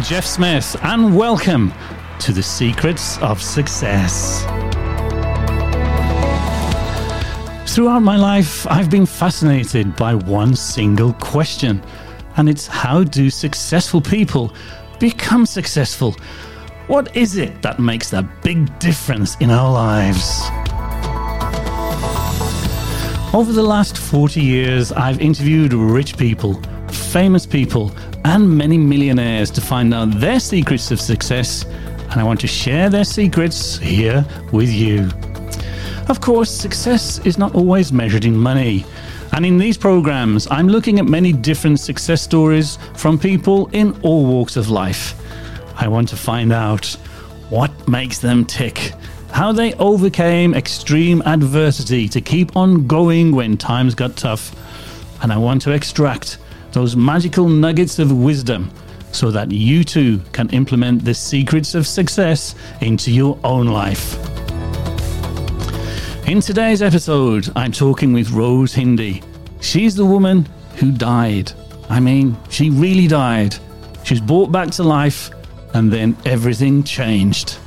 Jeff Smith, and welcome to the Secrets of Success. Throughout my life, I've been fascinated by one single question, and it's how do successful people become successful? What is it that makes that big difference in our lives? Over the last 40 years, I've interviewed rich people, famous people, and many millionaires to find out their secrets of success, and I want to share their secrets here with you. Of course, success is not always measured in money. And in these programs, I'm looking at many different success stories from people in all walks of life. I want to find out what makes them tick how they overcame extreme adversity to keep on going when times got tough. And I want to extract those magical nuggets of wisdom so that you too can implement the secrets of success into your own life. In today's episode, I'm talking with Rose Hindy. She's the woman who died. I mean, she really died. She was brought back to life, and then everything changed.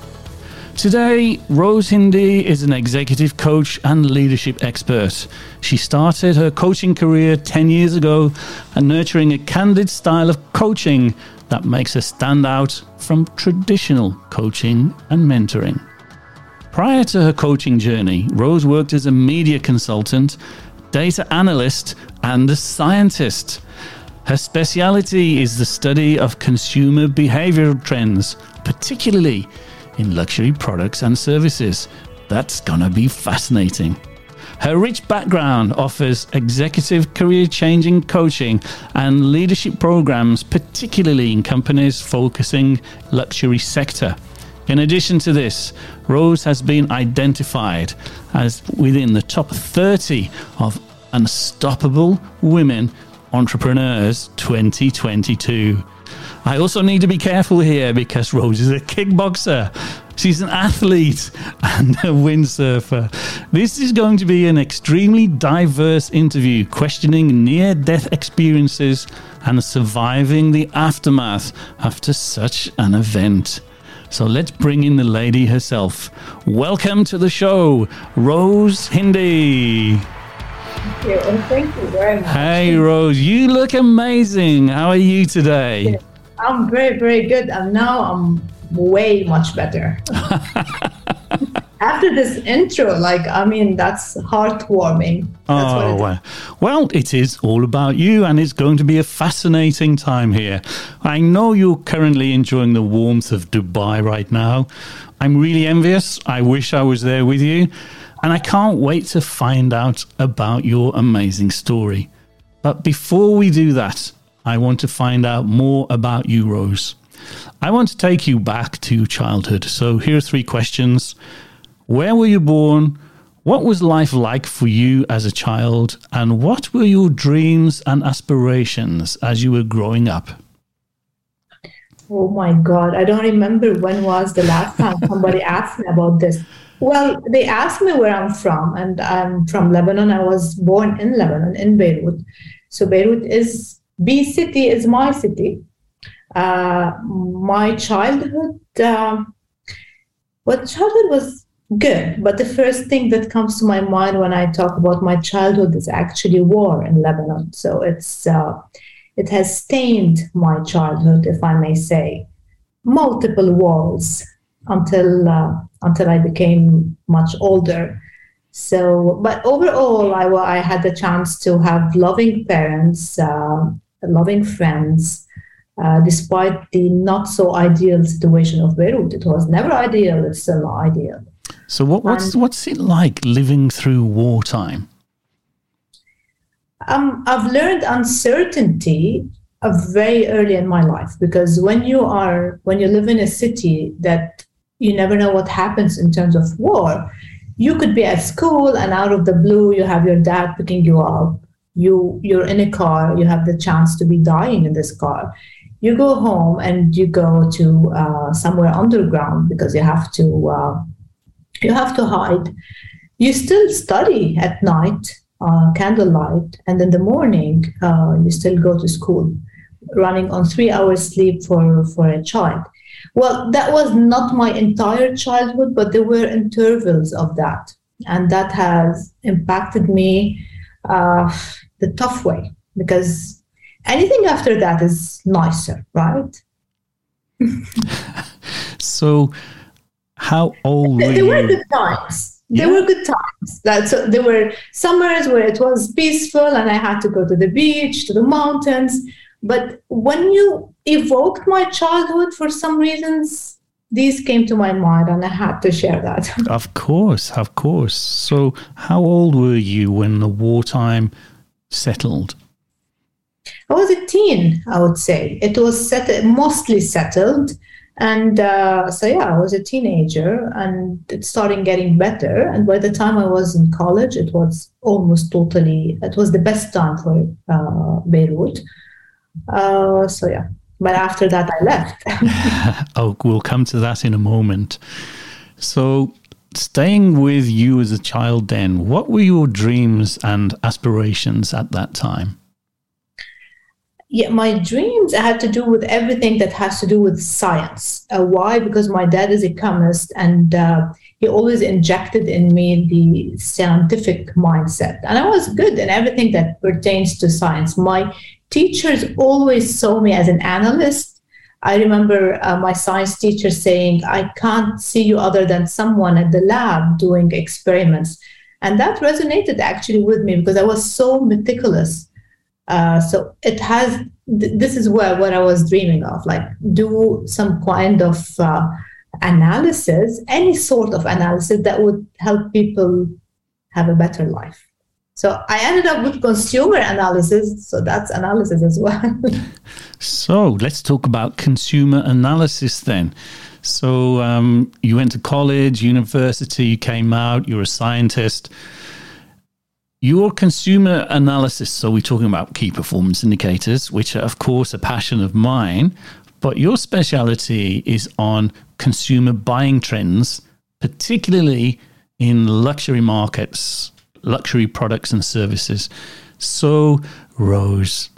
Today, Rose Hindy is an executive coach and leadership expert. She started her coaching career 10 years ago and nurturing a candid style of coaching that makes her stand out from traditional coaching and mentoring. Prior to her coaching journey, Rose worked as a media consultant, data analyst, and a scientist. Her speciality is the study of consumer behavioral trends, particularly in luxury products and services. That's gonna be fascinating. Her rich background offers executive career changing coaching and leadership programs, particularly in companies focusing luxury sector. In addition to this, Rose has been identified as within the top 30 of Unstoppable Women Entrepreneurs 2022. I also need to be careful here because Rose is a kickboxer. She's an athlete and a windsurfer. This is going to be an extremely diverse interview questioning near death experiences and surviving the aftermath after such an event. So let's bring in the lady herself. Welcome to the show, Rose Hindy. Thank you. And thank you very much. Hey, Rose, you look amazing. How are you today? I'm very, very good. And now I'm way much better. After this intro, like, I mean, that's heartwarming. That's oh, well. well, it is all about you, and it's going to be a fascinating time here. I know you're currently enjoying the warmth of Dubai right now. I'm really envious. I wish I was there with you, and I can't wait to find out about your amazing story. But before we do that, I want to find out more about you, Rose. I want to take you back to childhood. So here are three questions. Where were you born? What was life like for you as a child? And what were your dreams and aspirations as you were growing up? Oh my God. I don't remember when was the last time somebody asked me about this. Well, they asked me where I'm from, and I'm from Lebanon. I was born in Lebanon, in Beirut. So Beirut is B city is my city. Uh, my childhood, uh, well, childhood was good, but the first thing that comes to my mind when I talk about my childhood is actually war in Lebanon. So it's uh, it has stained my childhood, if I may say, multiple wars until uh, until I became much older. So, but overall, I, I had the chance to have loving parents, uh, loving friends, uh, despite the not so ideal situation of Beirut. It was never ideal, it's still not ideal. So, what, what's, and, what's it like living through wartime? Um, I've learned uncertainty very early in my life because when you are when you live in a city that you never know what happens in terms of war you could be at school and out of the blue you have your dad picking you up you you're in a car you have the chance to be dying in this car you go home and you go to uh, somewhere underground because you have to uh, you have to hide you still study at night uh, candlelight and in the morning uh, you still go to school running on three hours sleep for, for a child. Well, that was not my entire childhood, but there were intervals of that. And that has impacted me uh, the tough way because anything after that is nicer, right? so, how old were there you? were good times. There yeah. were good times. That so there were summers where it was peaceful and I had to go to the beach, to the mountains. But when you evoked my childhood for some reasons, these came to my mind and I had to share that. Of course, of course. So, how old were you when the wartime settled? I was a teen, I would say. It was set, mostly settled. And uh, so, yeah, I was a teenager and it started getting better. And by the time I was in college, it was almost totally, it was the best time for uh, Beirut. Uh, so, yeah. But after that, I left. oh, we'll come to that in a moment. So, staying with you as a child, then, what were your dreams and aspirations at that time? yeah, my dreams had to do with everything that has to do with science. Uh, why? Because my dad is a chemist and uh, he always injected in me the scientific mindset. And I was good in everything that pertains to science. My teachers always saw me as an analyst. I remember uh, my science teacher saying, I can't see you other than someone at the lab doing experiments. And that resonated actually with me because I was so meticulous uh, so it has. Th- this is where what I was dreaming of, like do some kind of uh, analysis, any sort of analysis that would help people have a better life. So I ended up with consumer analysis. So that's analysis as well. so let's talk about consumer analysis then. So um, you went to college, university, you came out, you're a scientist. Your consumer analysis, so we're talking about key performance indicators, which are, of course, a passion of mine, but your speciality is on consumer buying trends, particularly in luxury markets, luxury products and services. So, Rose,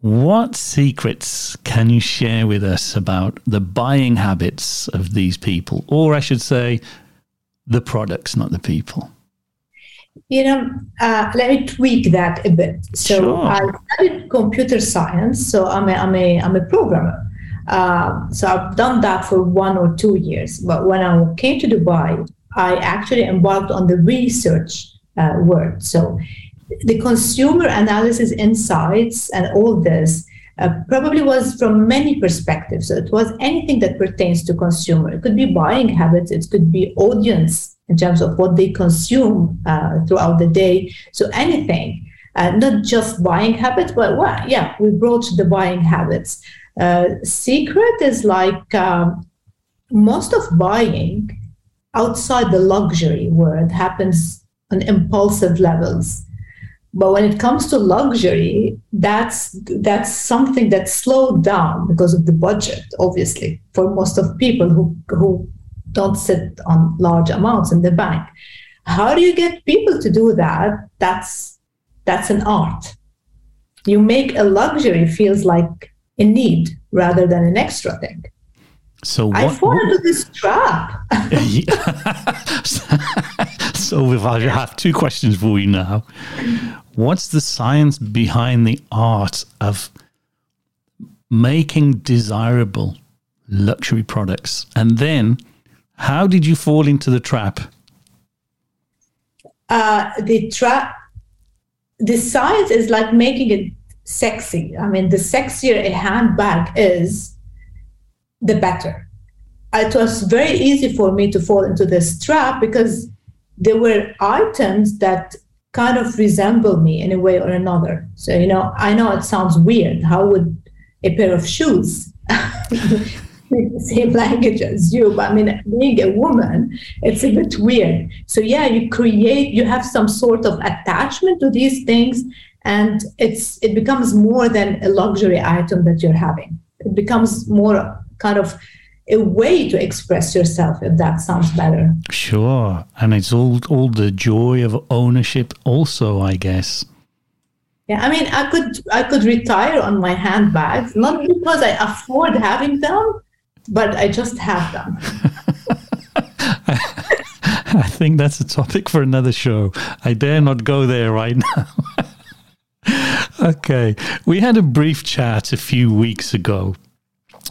what secrets can you share with us about the buying habits of these people? Or I should say, the products, not the people you know, uh, let me tweak that a bit. So sure. I studied computer science, so I'm a, I'm a, I'm a programmer. Uh, so I've done that for one or two years. But when I came to Dubai, I actually embarked on the research uh, work. So the consumer analysis insights and all this uh, probably was from many perspectives. So it was anything that pertains to consumer. It could be buying habits. It could be audience in terms of what they consume uh, throughout the day. So anything, uh, not just buying habits, but well, yeah, we brought the buying habits. Uh, secret is like um, most of buying outside the luxury world happens on impulsive levels. But when it comes to luxury, that's that's something that's slowed down because of the budget, obviously, for most of people who who don't sit on large amounts in the bank. How do you get people to do that? That's that's an art. You make a luxury feels like a need rather than an extra thing. So what, I fall into this trap. so I have two questions for you now, what's the science behind the art of making desirable luxury products, and then how did you fall into the trap? Uh, the trap, the science is like making it sexy. I mean, the sexier a handbag is, the better. It was very easy for me to fall into this trap because there were items that kind of resemble me in a way or another. So, you know, I know it sounds weird. How would a pair of shoes the same language as you, but I mean, being a woman, it's a bit weird. So yeah, you create, you have some sort of attachment to these things, and it's it becomes more than a luxury item that you're having. It becomes more kind of a way to express yourself if that sounds better sure and it's all all the joy of ownership also i guess Yeah, I mean, I could I could retire on my handbags, not because I afford having them, but I just have them. I think that's a topic for another show. I dare not go there right now. okay, we had a brief chat a few weeks ago.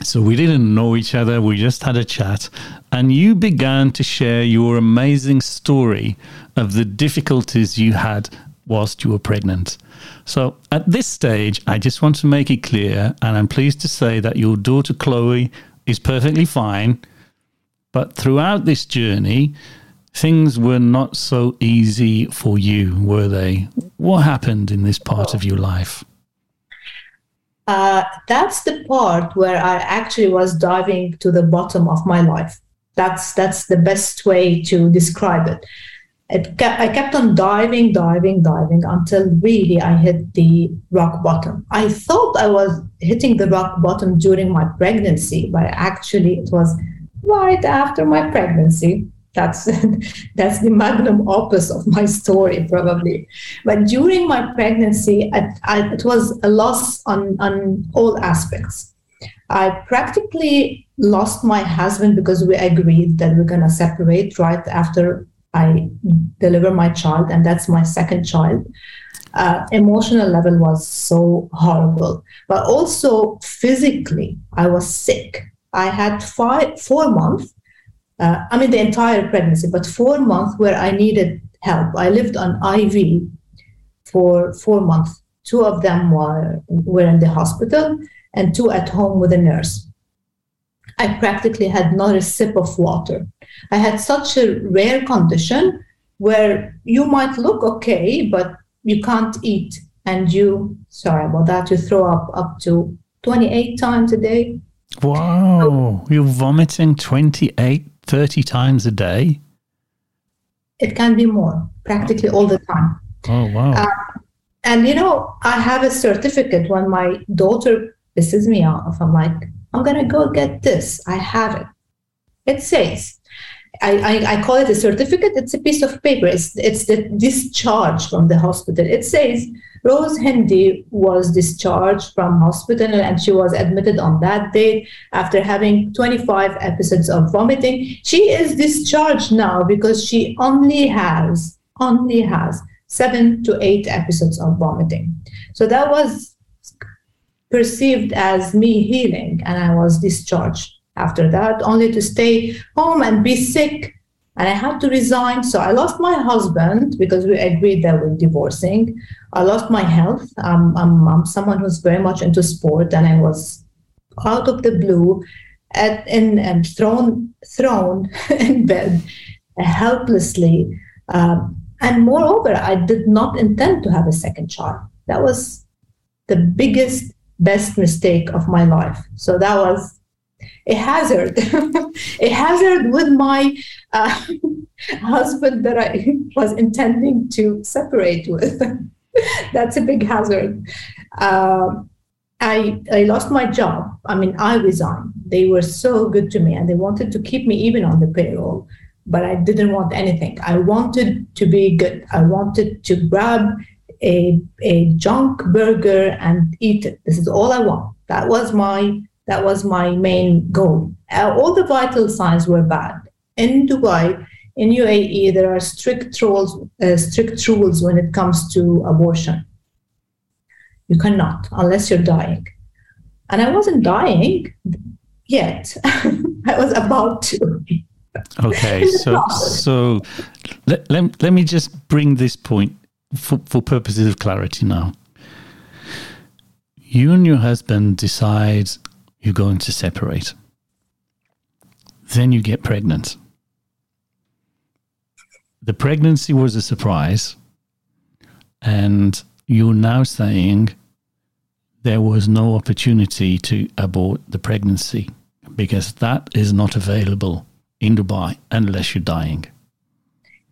So we didn't know each other, we just had a chat, and you began to share your amazing story of the difficulties you had whilst you were pregnant. So at this stage, I just want to make it clear, and I'm pleased to say that your daughter Chloe is perfectly fine. But throughout this journey, things were not so easy for you, were they? What happened in this part of your life? Uh, that's the part where I actually was diving to the bottom of my life. That's that's the best way to describe it it kept, I kept on diving, diving, diving until really I hit the rock bottom. I thought I was hitting the rock bottom during my pregnancy, but actually it was right after my pregnancy. That's that's the magnum opus of my story, probably. But during my pregnancy, I, I, it was a loss on on all aspects. I practically lost my husband because we agreed that we're gonna separate right after I deliver my child, and that's my second child. Uh, emotional level was so horrible, but also physically, I was sick. I had five, four months. Uh, I mean, the entire pregnancy, but four months where I needed help. I lived on IV for four months. Two of them were were in the hospital, and two at home with a nurse. I practically had not a sip of water. I had such a rare condition where you might look okay, but you can't eat. And you, sorry about that, you throw up up to 28 times a day. Wow. You're vomiting 28, 30 times a day? It can be more, practically all the time. Oh, wow. Uh, and, you know, I have a certificate when my daughter pisses me off. I'm like, I'm going to go get this. I have it. It says, I, I, call it a certificate. It's a piece of paper. It's, it's the discharge from the hospital. It says Rose Hindy was discharged from hospital and she was admitted on that date after having 25 episodes of vomiting. She is discharged now because she only has, only has seven to eight episodes of vomiting. So that was perceived as me healing, and I was discharged after that, only to stay home and be sick. And I had to resign. So I lost my husband because we agreed that we're divorcing. I lost my health. I'm, I'm someone who's very much into sport, and I was out of the blue at, in, and thrown, thrown in bed helplessly. Um, and moreover, I did not intend to have a second child. That was the biggest best mistake of my life. So that was a hazard, a hazard with my uh, husband that I was intending to separate with. That's a big hazard. Uh, I, I lost my job. I mean, I resigned. They were so good to me and they wanted to keep me even on the payroll, but I didn't want anything. I wanted to be good. I wanted to grab a, a junk burger and eat it. This is all I want. That was my that was my main goal. Uh, all the vital signs were bad. In Dubai, in UAE, there are strict rules, uh, strict rules when it comes to abortion. You cannot unless you're dying, and I wasn't dying yet. I was about to. Okay, so so let, let, let me just bring this point for, for purposes of clarity now, you and your husband decide you're going to separate. Then you get pregnant. The pregnancy was a surprise, and you're now saying there was no opportunity to abort the pregnancy because that is not available in Dubai unless you're dying.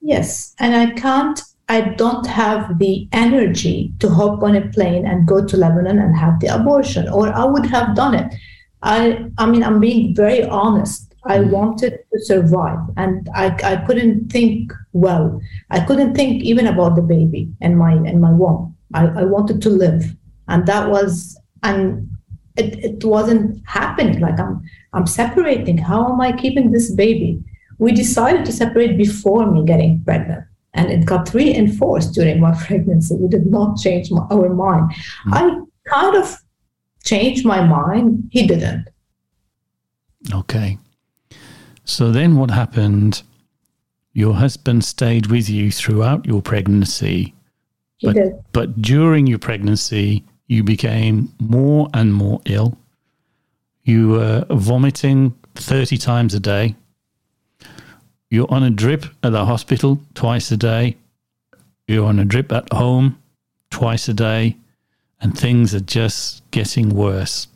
Yes, and I can't I don't have the energy to hop on a plane and go to Lebanon and have the abortion, or I would have done it. I, I mean, I'm being very honest. I mm. wanted to survive, and I, I couldn't think well. I couldn't think even about the baby and my and my womb I, I wanted to live. And that was, and it, it wasn't happening. Like I'm, I'm separating. How am I keeping this baby? We decided to separate before me getting pregnant. And it got reinforced during my pregnancy. We did not change my, our mind. Mm-hmm. I kind of changed my mind. He didn't. Okay. So then what happened? Your husband stayed with you throughout your pregnancy. He but, did. but during your pregnancy, you became more and more ill. You were vomiting 30 times a day. You're on a drip at the hospital twice a day. You're on a drip at home twice a day. And things are just getting worse.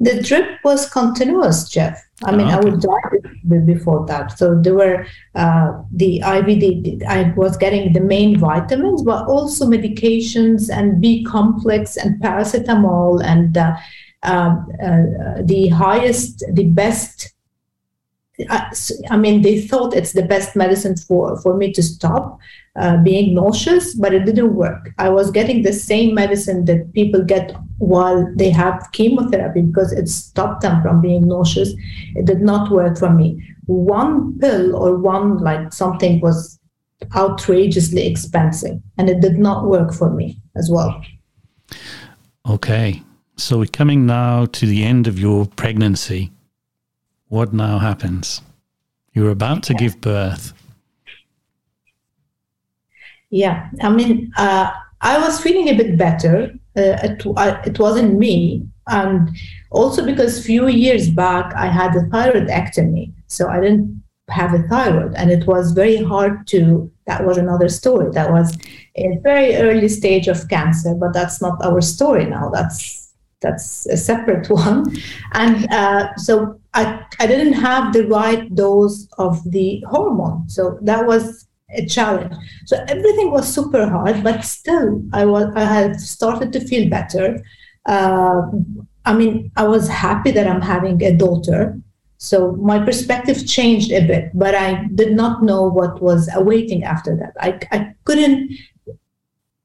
The drip was continuous, Jeff. I mean, okay. I would die before that. So there were uh, the IVD. I was getting the main vitamins, but also medications and B complex and paracetamol and uh, um, uh, the highest, the best. Uh, I mean, they thought it's the best medicine for for me to stop uh, being nauseous, but it didn't work. I was getting the same medicine that people get while they have chemotherapy because it stopped them from being nauseous. It did not work for me. One pill or one like something was outrageously expensive, and it did not work for me as well. Okay, so we're coming now to the end of your pregnancy. What now happens? You're about to give birth. Yeah, I mean, uh, I was feeling a bit better. Uh, it, uh, it wasn't me, and also because few years back I had a thyroidectomy, so I didn't have a thyroid, and it was very hard to. That was another story. That was a very early stage of cancer, but that's not our story now. That's that's a separate one, and uh, so I I didn't have the right dose of the hormone, so that was a challenge. So everything was super hard, but still, I was I had started to feel better. Uh, I mean, I was happy that I'm having a daughter. So my perspective changed a bit, but I did not know what was awaiting after that. I, I couldn't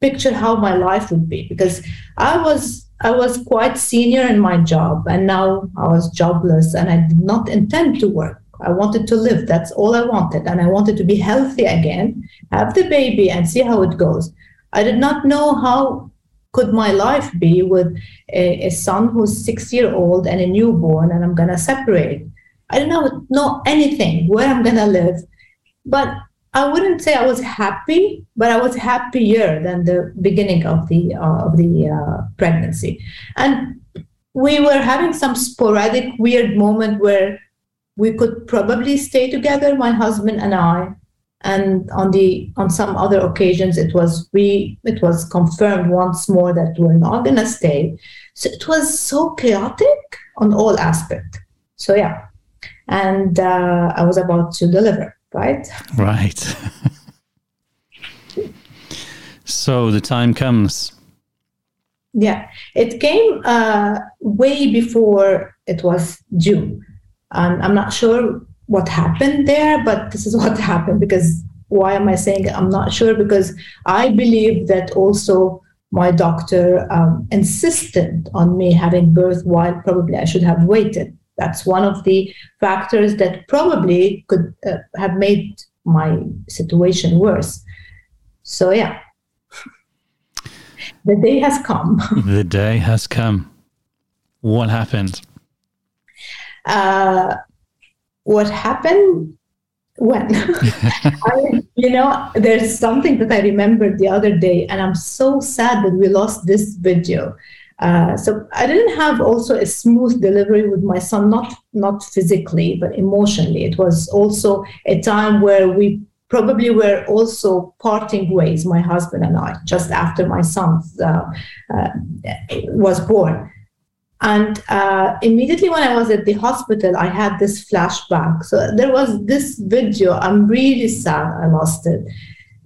picture how my life would be because I was I was quite senior in my job and now I was jobless and I did not intend to work. I wanted to live. That's all I wanted. And I wanted to be healthy again, have the baby and see how it goes. I did not know how could my life be with a, a son who's six year old and a newborn and I'm going to separate. I didn't know anything where I'm going to live. But I wouldn't say I was happy, but I was happier than the beginning of the uh, of the uh, pregnancy. And we were having some sporadic weird moment where we could probably stay together, my husband and I. And on the on some other occasions, it was we it was confirmed once more that we're not gonna stay. So it was so chaotic on all aspects. So yeah, and uh, I was about to deliver. Right. Right. so the time comes. Yeah, it came uh, way before it was due. Um, I'm not sure what happened there, but this is what happened because why am I saying I'm not sure? Because I believe that also my doctor um, insisted on me having birth while probably I should have waited. That's one of the factors that probably could uh, have made my situation worse. So, yeah, the day has come. the day has come. What happened? Uh, what happened? When? I, you know there's something that i remembered the other day and i'm so sad that we lost this video. Uh, so i didn't have also a smooth delivery with my son not not physically but emotionally. It was also a time where we probably were also parting ways my husband and i just after my son uh, uh, was born and uh, immediately when I was at the hospital, I had this flashback. So there was this video. I'm really sad I lost it.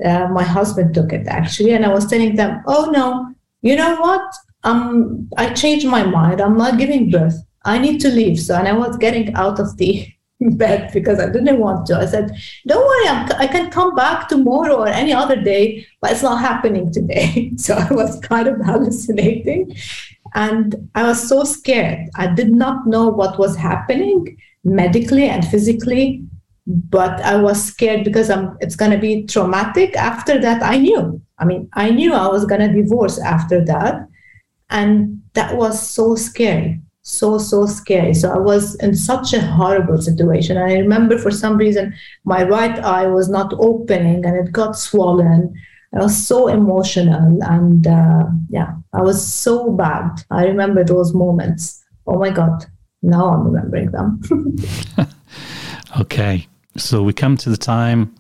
Uh, my husband took it actually, and I was telling them, "Oh no, you know what? Um, I changed my mind. I'm not giving birth. I need to leave." So, and I was getting out of the bed because I didn't want to. I said, "Don't worry, I'm, i can come back tomorrow or any other day, but it's not happening today." so I was kind of hallucinating, and I was so scared. I did not know what was happening medically and physically, but I was scared because I'm, it's going to be traumatic. After that, I knew. I mean, I knew I was going to divorce after that, and that was so scary so so scary so i was in such a horrible situation and i remember for some reason my right eye was not opening and it got swollen i was so emotional and uh, yeah i was so bad. I remember those moments. Oh my god now i'm remembering them. Okay so we come to the time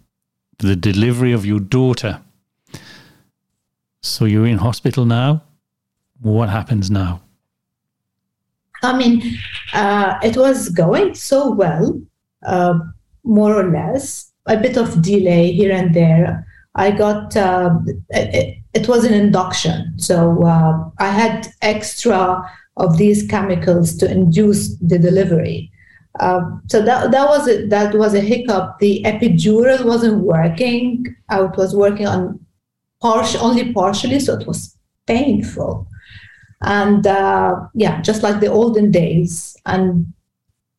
the delivery of your daughter. So you're in hospital now. What happens now? I mean, uh, it was going so well, uh, more or less. A bit of delay here and there. I got uh, it, it, was an induction, so uh, I had extra of these chemicals to induce the delivery. Uh, so that that was a, that was a hiccup. The epidural wasn't working. I was working on partial only partially, so it was painful and uh, yeah, just like the olden days. And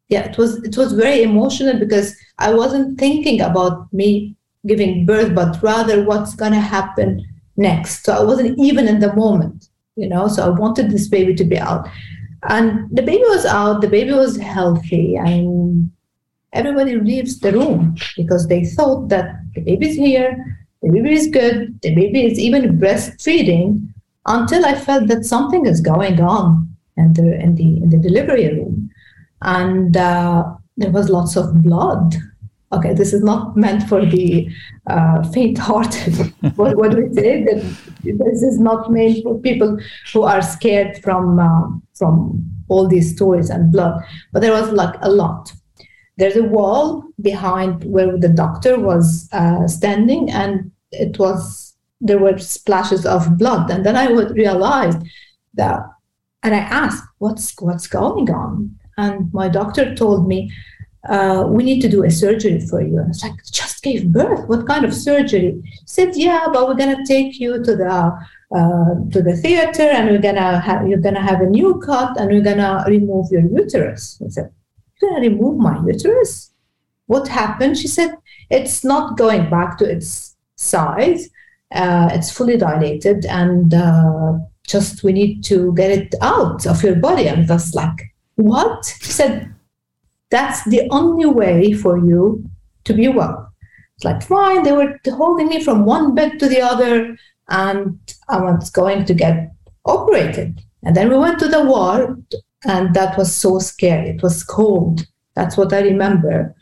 yeah, it was it was very emotional because I wasn't thinking about me giving birth, but rather what's gonna happen next. So I wasn't even in the moment, you know. So I wanted this baby to be out, and the baby was out. The baby was healthy, and everybody leaves the room because they thought that the baby's here, the baby is good, the baby is even breastfeeding until I felt that something is going on in the in the in the delivery room, and uh, there was lots of blood. Okay, this is not meant for the uh, faint-hearted. what, what we say that this is not meant for people who are scared from uh, from all these stories and blood. But there was like a lot. There's a wall behind where the doctor was uh, standing, and it was there were splashes of blood. And then I would realize that, and I asked, what's, what's going on? And my doctor told me, uh, we need to do a surgery for you. And I was like, just gave birth. What kind of surgery? He said, yeah, but we're gonna take you to the uh, to the theater, and we're gonna have you're gonna have a new cut, and we're gonna remove your uterus. I said, you're gonna remove my uterus? What happened? She said, it's not going back to its size. Uh, it's fully dilated and uh, just we need to get it out of your body. And that's like, what? She said, that's the only way for you to be well. It's like, fine. They were holding me from one bed to the other, and I was going to get operated. And then we went to the ward, and that was so scary. It was cold. That's what I remember.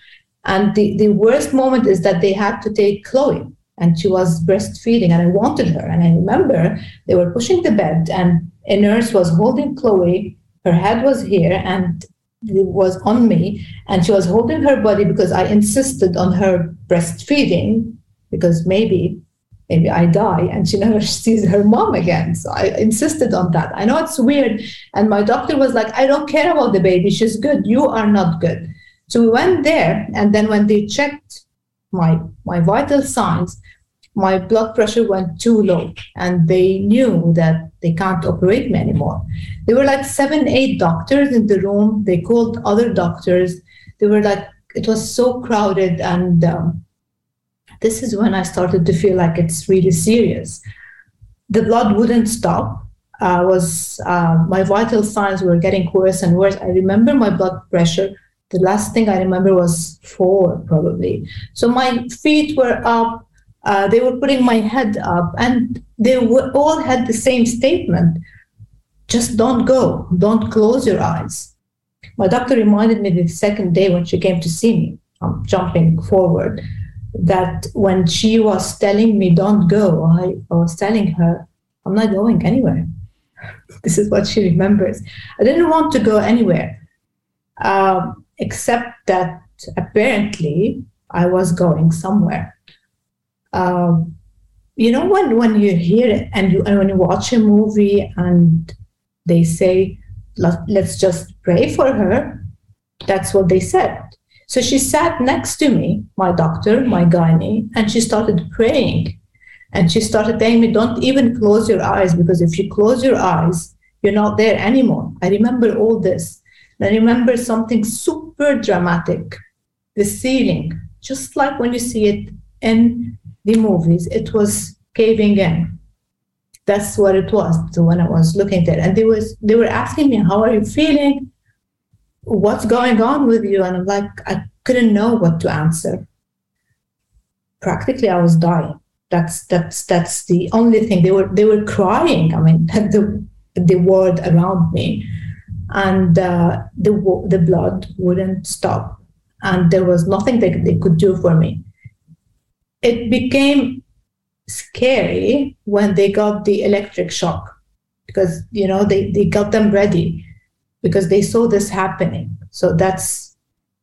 And the, the worst moment is that they had to take Chloe and she was breastfeeding and I wanted her. And I remember they were pushing the bed and a nurse was holding Chloe. Her head was here and was on me and she was holding her body because I insisted on her breastfeeding because maybe maybe I die and she never sees her mom again. So I insisted on that. I know it's weird. And my doctor was like, I don't care about the baby. She's good. You are not good. So we went there. And then when they checked my my vital signs, my blood pressure went too low, and they knew that they can't operate me anymore. There were like seven, eight doctors in the room. They called other doctors. They were like, it was so crowded, and um, this is when I started to feel like it's really serious. The blood wouldn't stop. Uh, was uh, my vital signs were getting worse and worse. I remember my blood pressure the last thing I remember was four, probably. So my feet were up. Uh, they were putting my head up, and they were, all had the same statement just don't go, don't close your eyes. My doctor reminded me the second day when she came to see me, I'm jumping forward, that when she was telling me, don't go, I, I was telling her, I'm not going anywhere. this is what she remembers. I didn't want to go anywhere. Um, except that apparently I was going somewhere. Um, you know when when you hear it and you and when you watch a movie and they say let's just pray for her that's what they said So she sat next to me, my doctor, my gynae, and she started praying. And she started telling me, don't even close your eyes because if you close your eyes, you're not there anymore. I remember all this. I remember something super dramatic the ceiling, just like when you see it in the movies, it was caving in. That's what it was. So when I was looking at it, and they was they were asking me, "How are you feeling? What's going on with you?" And I'm like, I couldn't know what to answer. Practically, I was dying. That's that's that's the only thing. They were they were crying. I mean, the the world around me, and uh, the the blood wouldn't stop, and there was nothing that they could do for me. It became scary when they got the electric shock because you know they, they got them ready because they saw this happening. So that's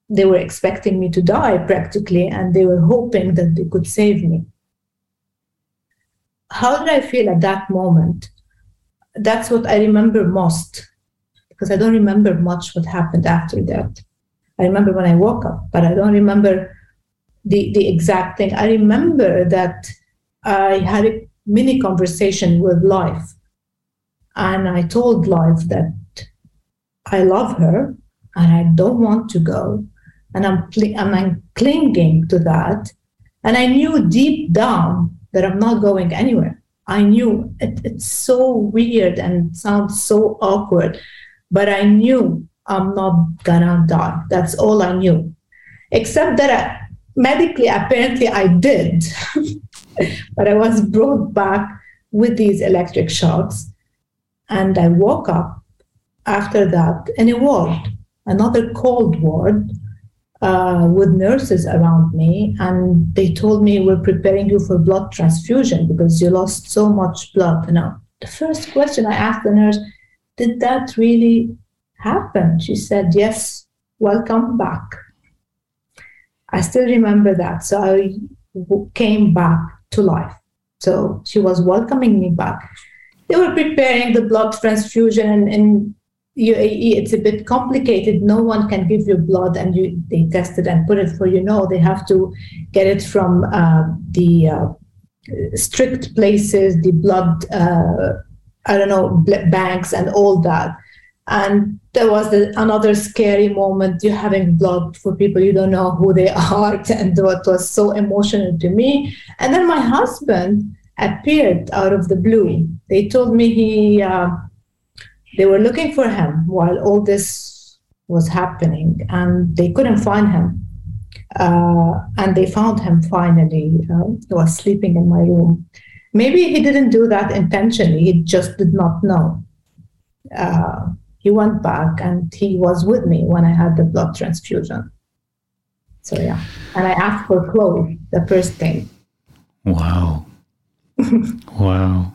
they were expecting me to die practically and they were hoping that they could save me. How did i feel at that moment? That's what i remember most because i don't remember much what happened after that. I remember when i woke up but i don't remember the, the exact thing i remember that I had a mini conversation with life. And I told life that I love her and I don't want to go. And I'm, I'm clinging to that. And I knew deep down that I'm not going anywhere. I knew it, it's so weird and sounds so awkward, but I knew I'm not gonna die. That's all I knew. Except that I, medically, apparently, I did. but I was brought back with these electric shocks. And I woke up after that in a ward, another cold ward uh, with nurses around me. And they told me, We're preparing you for blood transfusion because you lost so much blood. Know, the first question I asked the nurse, Did that really happen? She said, Yes, welcome back. I still remember that. So I came back to life. So she was welcoming me back. They were preparing the blood transfusion, and, UAE, it's a bit complicated. No one can give you blood, and you they test it and put it for you. No, they have to get it from uh, the uh, strict places, the blood, uh, I don't know, banks, and all that. And there was the, another scary moment. You're having blood for people you don't know who they are, and what was so emotional to me. And then my husband appeared out of the blue. They told me he uh, they were looking for him while all this was happening, and they couldn't find him. Uh, and they found him finally. Uh, he was sleeping in my room. Maybe he didn't do that intentionally. He just did not know. Uh, he went back and he was with me when I had the blood transfusion. So yeah, and I asked for clothes the first thing. Wow, wow.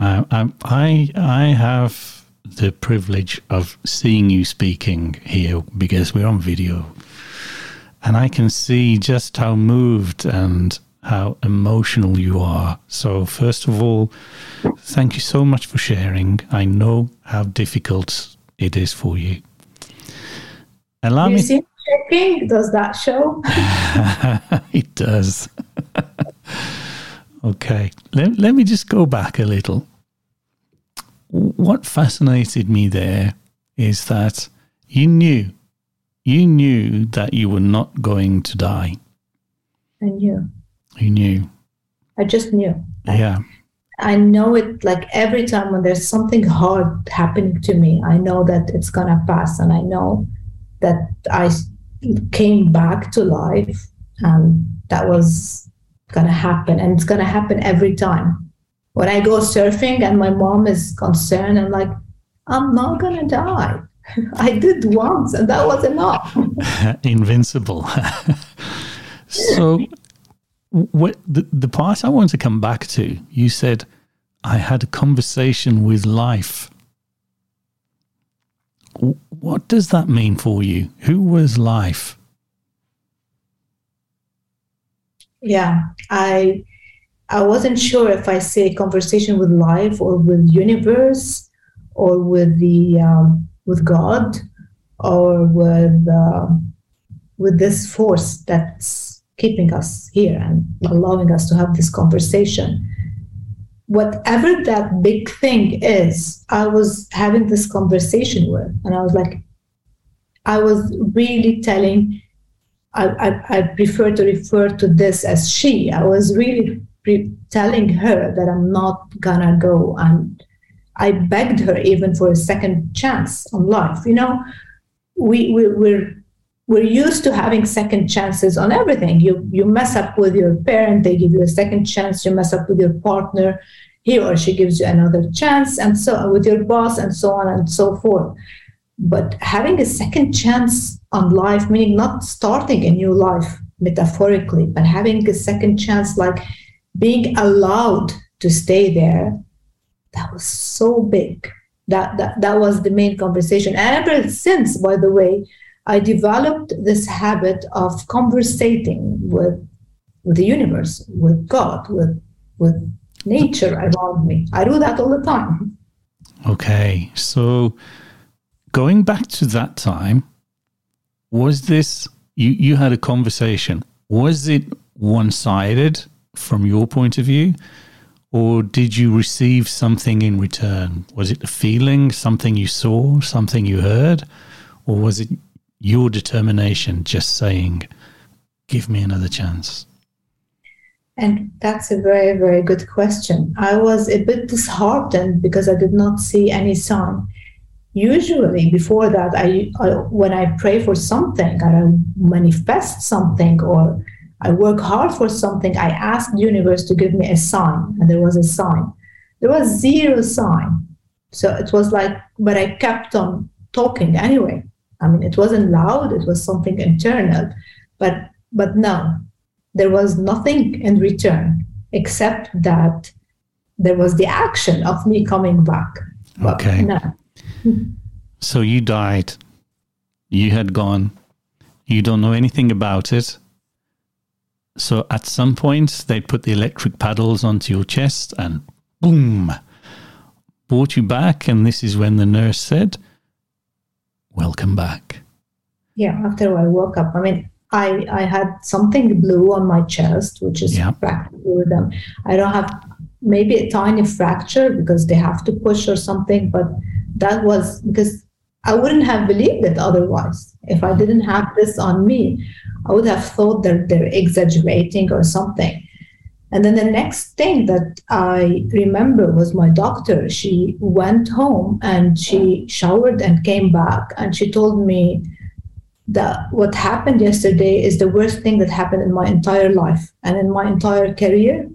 I, I I have the privilege of seeing you speaking here because we're on video, and I can see just how moved and how emotional you are. So, first of all, thank you so much for sharing. I know how difficult it is for you. Allow you me. Checking? Does that show? it does. okay, let, let me just go back a little. What fascinated me there is that you knew, you knew that you were not going to die. I knew. You knew. I just knew. Yeah. I, I know it like every time when there's something hard happening to me, I know that it's going to pass. And I know that I came back to life and that was going to happen. And it's going to happen every time. When I go surfing and my mom is concerned, I'm like, I'm not going to die. I did once and that was enough. Invincible. so what the, the part I want to come back to, you said, I had a conversation with life. What does that mean for you? Who was life? Yeah, I I wasn't sure if I say conversation with life or with universe or with the um, with God or with uh, with this force that's keeping us here and allowing us to have this conversation. Whatever that big thing is, I was having this conversation with, and I was like, I was really telling, I, I, I prefer to refer to this as she. I was really pre- telling her that I'm not gonna go and I begged her even for a second chance on life. You know, we, we we're we're used to having second chances on everything. You you mess up with your parent, they give you a second chance. You mess up with your partner, he or she gives you another chance, and so with your boss, and so on and so forth. But having a second chance on life, meaning not starting a new life metaphorically, but having a second chance, like being allowed to stay there, that was so big. That, that, that was the main conversation. And ever since, by the way, I developed this habit of conversating with with the universe, with God, with with nature around me. I do that all the time. Okay, so going back to that time, was this you? You had a conversation. Was it one sided from your point of view, or did you receive something in return? Was it a feeling, something you saw, something you heard, or was it your determination just saying, give me another chance? And that's a very, very good question. I was a bit disheartened because I did not see any sign. Usually, before that, I, I when I pray for something, I manifest something, or I work hard for something, I ask the universe to give me a sign, and there was a sign. There was zero sign. So it was like, but I kept on talking anyway. I mean, it wasn't loud, it was something internal. But but no, there was nothing in return except that there was the action of me coming back. Okay. No. so you died. You had gone. You don't know anything about it. So at some point, they'd put the electric paddles onto your chest and boom, brought you back. And this is when the nurse said, welcome back. Yeah, after I woke up, I mean, I, I had something blue on my chest, which is yeah. practically them. I don't have maybe a tiny fracture because they have to push or something, but that was because I wouldn't have believed it otherwise. If I didn't have this on me, I would have thought that they're exaggerating or something. And then the next thing that I remember was my doctor. She went home and she showered and came back and she told me that what happened yesterday is the worst thing that happened in my entire life and in my entire career.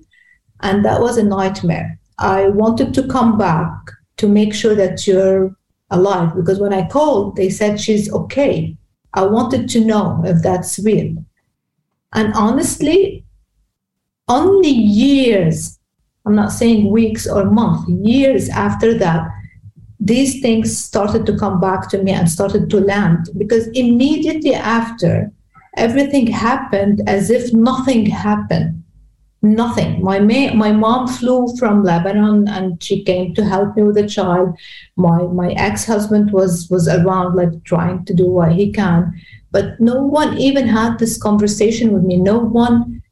And that was a nightmare. I wanted to come back to make sure that you're alive because when I called, they said she's okay. I wanted to know if that's real. And honestly, only years, I'm not saying weeks or months, years after that, these things started to come back to me and started to land because immediately after, everything happened as if nothing happened. Nothing. My ma- my mom flew from Lebanon and she came to help me with the child. My my ex husband was was around, like trying to do what he can, but no one even had this conversation with me. No one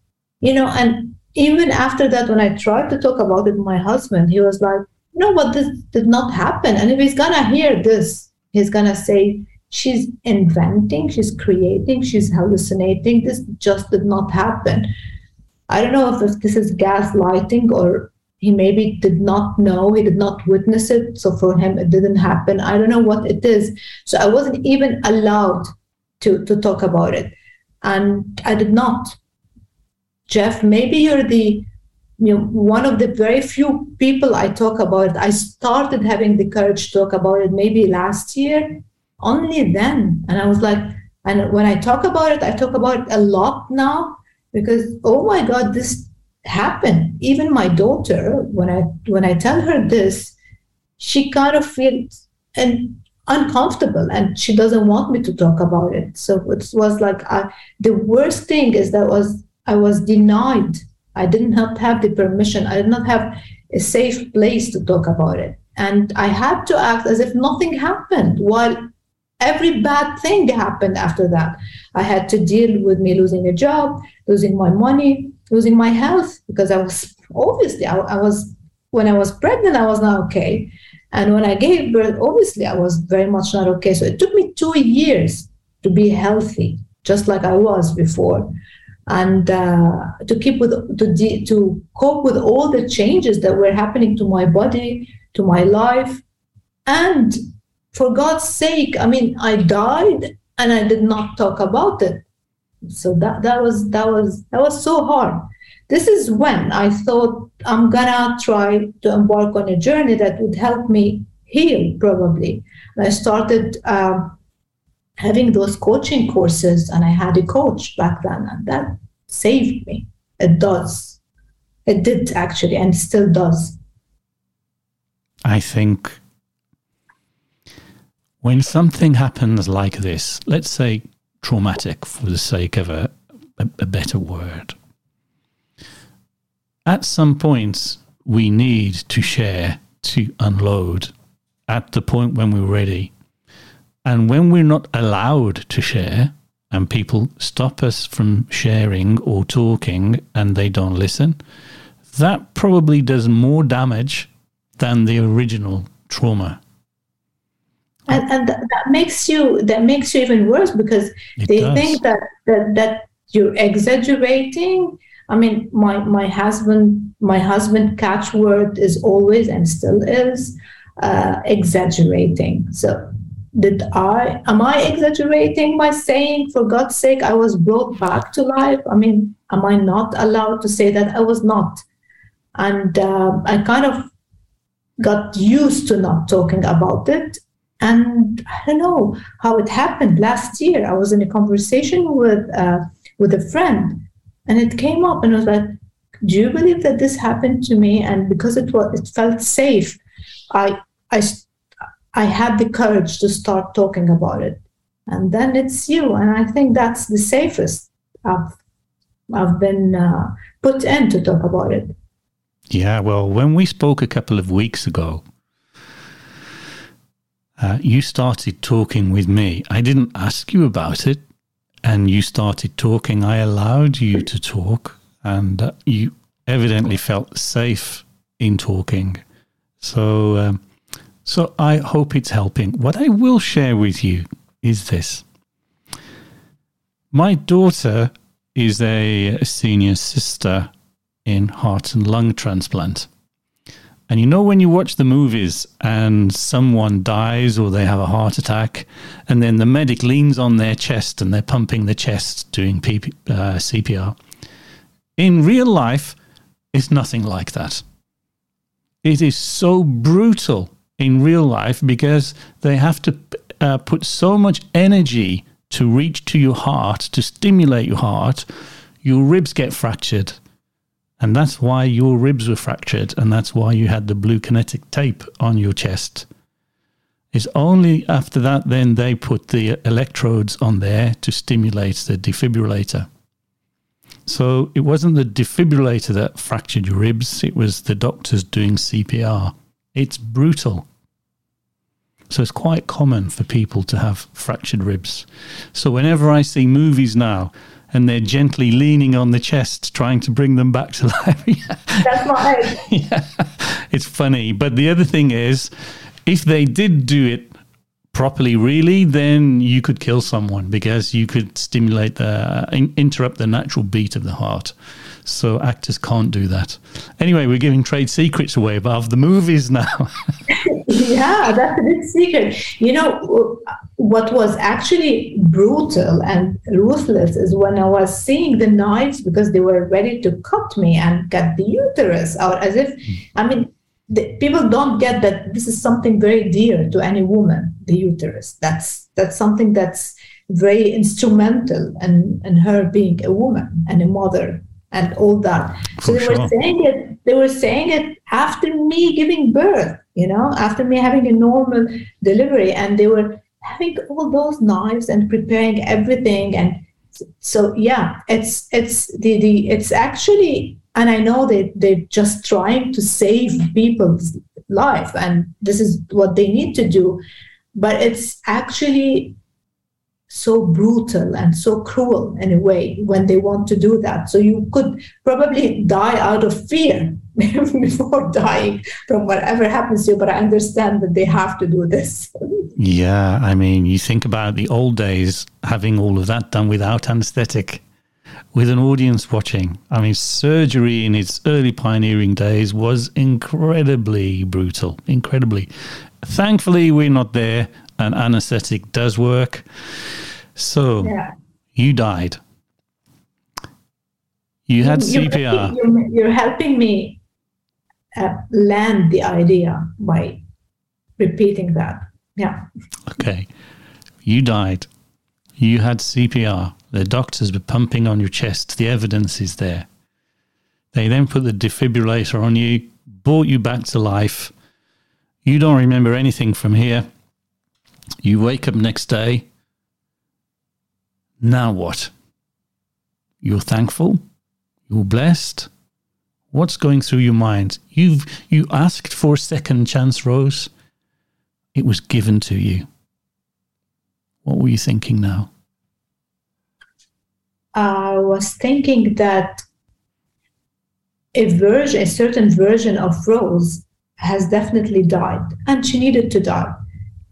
you know, and even after that, when I tried to talk about it with my husband, he was like, no, but this did not happen. And if he's gonna hear this, he's gonna say, she's inventing, she's creating, she's hallucinating. This just did not happen. I don't know if this is gaslighting or he maybe did not know, he did not witness it. So for him, it didn't happen. I don't know what it is. So I wasn't even allowed to, to talk about it. And I did not. Jeff, maybe you're the you know, one of the very few people I talk about. I started having the courage to talk about it maybe last year, only then. And I was like, and when I talk about it, I talk about it a lot now because oh my God, this happened. Even my daughter, when I when I tell her this, she kind of feels and uncomfortable and she doesn't want me to talk about it. So it was like I, the worst thing is that was I was denied. I didn't have, have the permission. I did not have a safe place to talk about it. And I had to act as if nothing happened while every bad thing happened after that. I had to deal with me losing a job, losing my money, losing my health because I was obviously I, I was when I was pregnant I was not okay, and when I gave birth obviously I was very much not okay. So it took me two years to be healthy, just like I was before, and uh, to keep with to de- to cope with all the changes that were happening to my body, to my life, and for God's sake, I mean, I died and I did not talk about it. So that that was that was that was so hard. This is when I thought I'm gonna try to embark on a journey that would help me heal, probably. And I started um, having those coaching courses, and I had a coach back then, and that saved me. It does. It did actually, and still does. I think when something happens like this, let's say traumatic for the sake of a, a, a better word, at some points we need to share, to unload at the point when we're ready. And when we're not allowed to share, and people stop us from sharing or talking and they don't listen, that probably does more damage than the original trauma. And, and that makes you that makes you even worse because it they does. think that, that that you're exaggerating. I mean my my husband my husband catchword is always and still is uh, exaggerating. So did i am i exaggerating by saying for god's sake i was brought back to life i mean am i not allowed to say that i was not and uh, i kind of got used to not talking about it and I don't know how it happened. Last year, I was in a conversation with uh, with a friend, and it came up, and I was like, "Do you believe that this happened to me?" And because it was, it felt safe. I I I had the courage to start talking about it, and then it's you, and I think that's the safest I've I've been uh, put in to talk about it. Yeah, well, when we spoke a couple of weeks ago, uh, you started talking with me. I didn't ask you about it, and you started talking. I allowed you to talk, and uh, you evidently felt safe in talking. So, um, so I hope it's helping. What I will share with you is this: my daughter is a senior sister in heart and lung transplant. And you know, when you watch the movies and someone dies or they have a heart attack, and then the medic leans on their chest and they're pumping the chest doing uh, CPR. In real life, it's nothing like that. It is so brutal in real life because they have to uh, put so much energy to reach to your heart, to stimulate your heart. Your ribs get fractured and that's why your ribs were fractured, and that's why you had the blue kinetic tape on your chest. It's only after that then they put the electrodes on there to stimulate the defibrillator. So it wasn't the defibrillator that fractured your ribs, it was the doctors doing CPR. It's brutal. So it's quite common for people to have fractured ribs. So whenever I see movies now and they're gently leaning on the chest, trying to bring them back to life. That's my yeah, it's funny. But the other thing is, if they did do it properly, really, then you could kill someone because you could stimulate the uh, interrupt the natural beat of the heart. So actors can't do that. Anyway, we're giving trade secrets away above the movies now. yeah, that's a big secret. You know, what was actually brutal and ruthless is when I was seeing the knives because they were ready to cut me and cut the uterus out as if, hmm. I mean, the, people don't get that this is something very dear to any woman, the uterus. That's that's something that's very instrumental in, in her being a woman and a mother and all that. For so they sure. were saying it. They were saying it after me giving birth. You know, after me having a normal delivery, and they were having all those knives and preparing everything. And so, yeah, it's it's the the it's actually, and I know that they're just trying to save people's life, and this is what they need to do. but it's actually so brutal and so cruel in a way when they want to do that. So you could probably die out of fear before dying from whatever happens to you. But I understand that they have to do this. yeah, I mean, you think about the old days having all of that done without anesthetic, with an audience watching. I mean, surgery in its early pioneering days was incredibly brutal, incredibly. Thankfully, we're not there and anesthetic does work. So yeah. you died. You had you're CPR. You're, you're, helping me uh, land the idea by repeating that. Yeah. Okay. You died. You had CPR. The doctors were pumping on your chest. The evidence is there. They then put the defibrillator on you, brought you back to life. You don't remember anything from here. You wake up next day. Now what? You're thankful? You're blessed? What's going through your mind? You've you asked for a second chance, Rose. It was given to you. What were you thinking now? I was thinking that a version, a certain version of Rose has definitely died, and she needed to die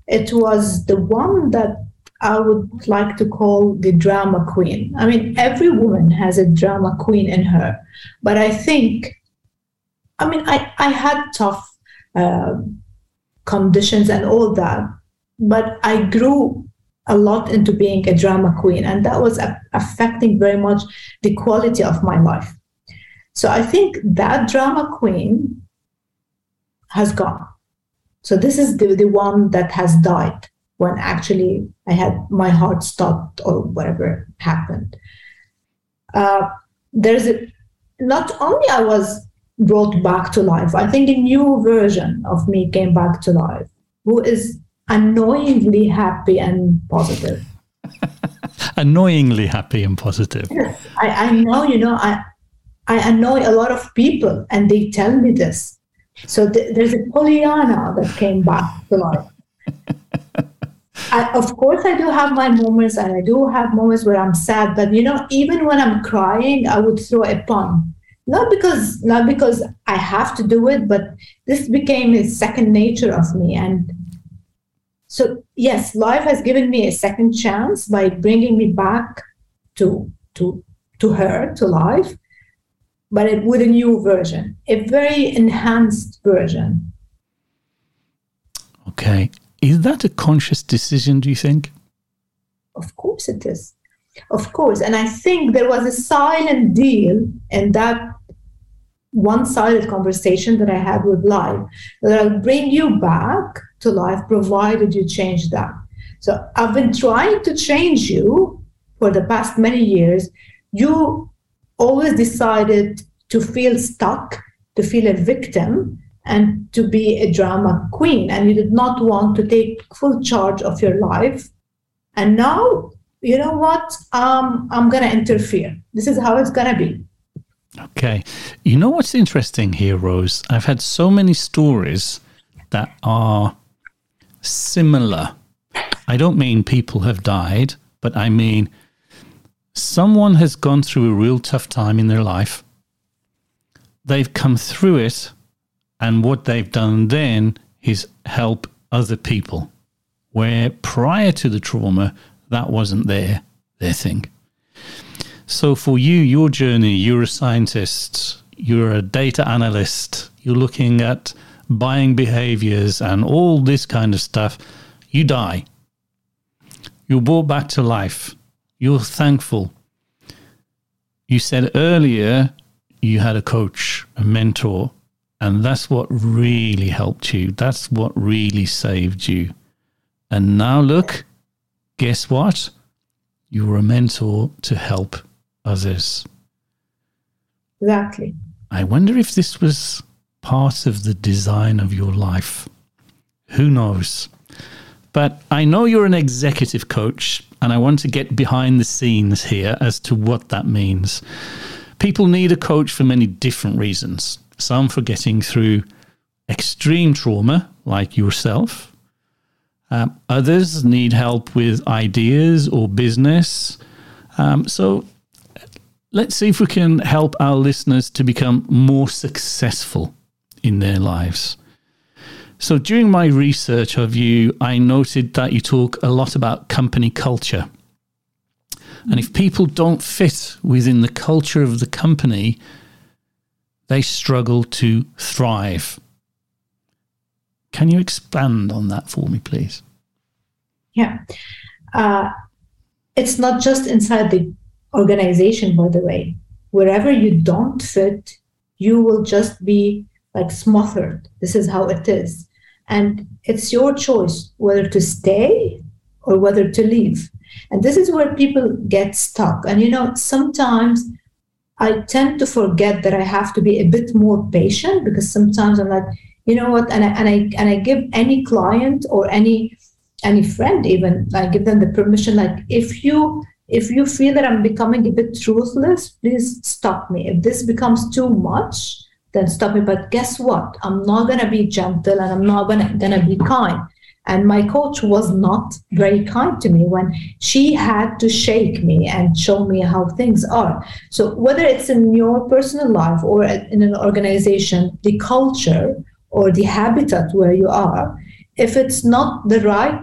it was the one that I would like to call the drama queen. I mean, every woman has a drama queen in her, but I think, I mean, I, I had tough uh, conditions and all that, but I grew a lot into being a drama queen, and that was a- affecting very much the quality of my life. So I think that drama queen has gone. So this is the, the one that has died when actually I had my heart stopped or whatever happened. Uh, there's a, not only I was brought back to life, I think a new version of me came back to life who is annoyingly happy and positive. annoyingly happy and positive. Yes, I, I know, you know, I, I annoy a lot of people and they tell me this. So th- there's a Pollyanna that came back to life. I, of course, I do have my moments, and I do have moments where I'm sad. But you know, even when I'm crying, I would throw a pun, not because not because I have to do it, but this became a second nature of me. And so, yes, life has given me a second chance by bringing me back to to to her to life but it, with a new version, a very enhanced version. Okay. Is that a conscious decision, do you think? Of course it is. Of course. And I think there was a silent deal in that one sided conversation that I had with life that I'll bring you back to life provided you change that. So I've been trying to change you for the past many years. You always decided to feel stuck, to feel a victim, and to be a drama queen. And you did not want to take full charge of your life. And now, you know what? Um, I'm going to interfere. This is how it's going to be. Okay. You know what's interesting here, Rose? I've had so many stories that are similar. I don't mean people have died, but I mean someone has gone through a real tough time in their life. They've come through it, and what they've done then is help other people. Where prior to the trauma, that wasn't their their thing. So for you, your journey, you're a scientist, you're a data analyst, you're looking at buying behaviors and all this kind of stuff. You die. You're brought back to life. You're thankful. You said earlier you had a coach, a mentor, and that's what really helped you. That's what really saved you. And now look, guess what? You were a mentor to help others. Exactly. I wonder if this was part of the design of your life. Who knows? But I know you're an executive coach, and I want to get behind the scenes here as to what that means. People need a coach for many different reasons. Some for getting through extreme trauma, like yourself, Um, others need help with ideas or business. Um, so let's see if we can help our listeners to become more successful in their lives. So, during my research of you, I noted that you talk a lot about company culture. And if people don't fit within the culture of the company, they struggle to thrive. Can you expand on that for me, please? Yeah. Uh, it's not just inside the organization, by the way. Wherever you don't fit, you will just be like smothered. This is how it is. And it's your choice whether to stay or whether to leave. And this is where people get stuck. And you know, sometimes I tend to forget that I have to be a bit more patient because sometimes I'm like, you know what, and I and I and I give any client or any any friend even, I give them the permission, like if you if you feel that I'm becoming a bit truthless, please stop me. If this becomes too much, then stop it. But guess what? I'm not gonna be gentle and I'm not gonna gonna be kind. And my coach was not very kind to me when she had to shake me and show me how things are. So, whether it's in your personal life or in an organization, the culture or the habitat where you are, if it's not the right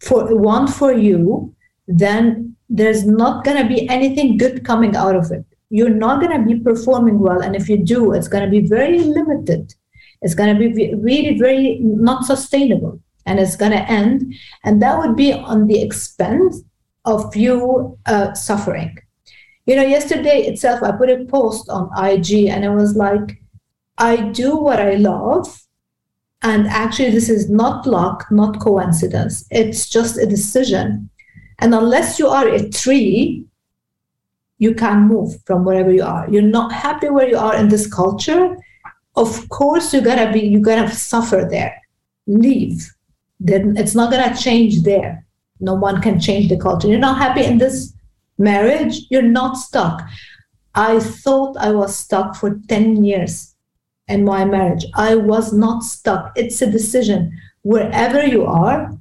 for one for you, then there's not going to be anything good coming out of it. You're not going to be performing well. And if you do, it's going to be very limited. It's going to be really very not sustainable and it's going to end. And that would be on the expense of you uh, suffering. You know, yesterday itself, I put a post on IG and I was like, I do what I love. And actually, this is not luck, not coincidence. It's just a decision. And unless you are a tree, you can't move from wherever you are. You're not happy where you are in this culture. Of course, you're gonna be, you're gonna suffer there. Leave then it's not to change there. No one can change the culture. You're not happy in this marriage, you're not stuck. I thought I was stuck for 10 years in my marriage. I was not stuck. It's a decision. Wherever you are,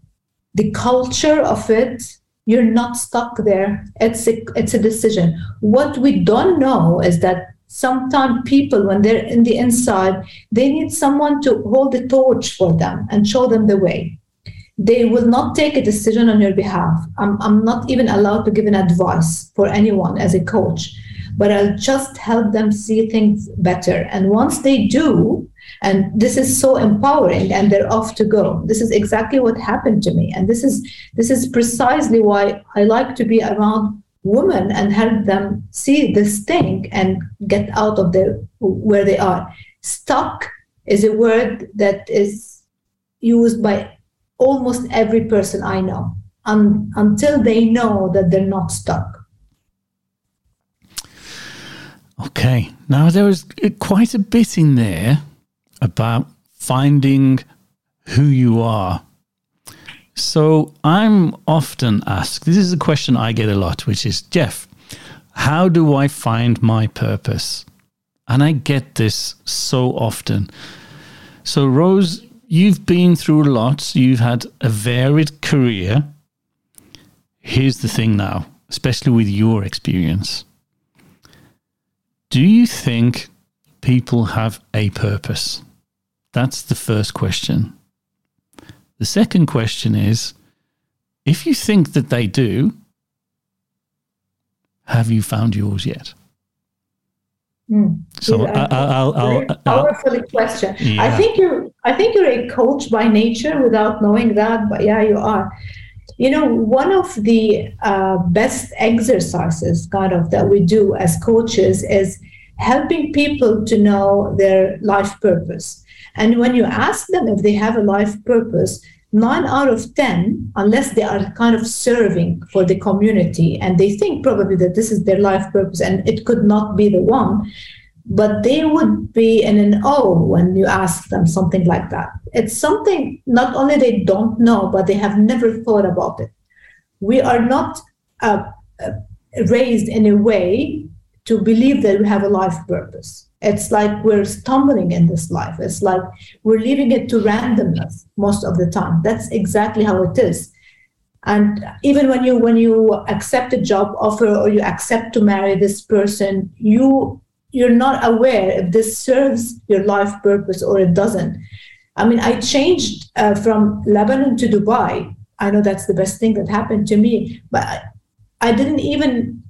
the culture of it, you're not stuck there. It's a, it's a decision. What we don't know is that sometimes people, when they're in the inside, they need someone to hold the torch for them and show them the way they will not take a decision on your behalf. I'm, I'm not even allowed to give an advice for anyone as a coach, but I'll just help them see things better. And once they do, and this is so empowering and they're off to go this is exactly what happened to me and this is this is precisely why i like to be around women and help them see this thing and get out of the where they are stuck is a word that is used by almost every person I know un- until they know that they're not stuck. Okay. Now, there was quite a bit in there about finding who you are. So I'm often asked this is a question I get a lot, which is Jeff, how do I find my purpose? And I get this so often. So, Rose, you've been through a lot, you've had a varied career. Here's the thing now, especially with your experience. Do you think people have a purpose? That's the first question. The second question is if you think that they do, have you found yours yet? Mm. So yeah, I'll, I'll, I'll, powerful question. Yeah. I think you're. I think you're a coach by nature without knowing that. But yeah, you are. You know, one of the uh, best exercises, kind of, that we do as coaches is helping people to know their life purpose. And when you ask them if they have a life purpose, nine out of 10, unless they are kind of serving for the community and they think probably that this is their life purpose and it could not be the one, but they would be in an awe when you ask them something like that. It's something not only they don't know, but they have never thought about it. We are not uh, uh, raised in a way to believe that we have a life purpose. It's like we're stumbling in this life. It's like we're leaving it to randomness most of the time. That's exactly how it is. And even when you when you accept a job offer or you accept to marry this person, you you're not aware if this serves your life purpose or it doesn't. I mean, I changed uh, from Lebanon to Dubai. I know that's the best thing that happened to me, but I, I didn't even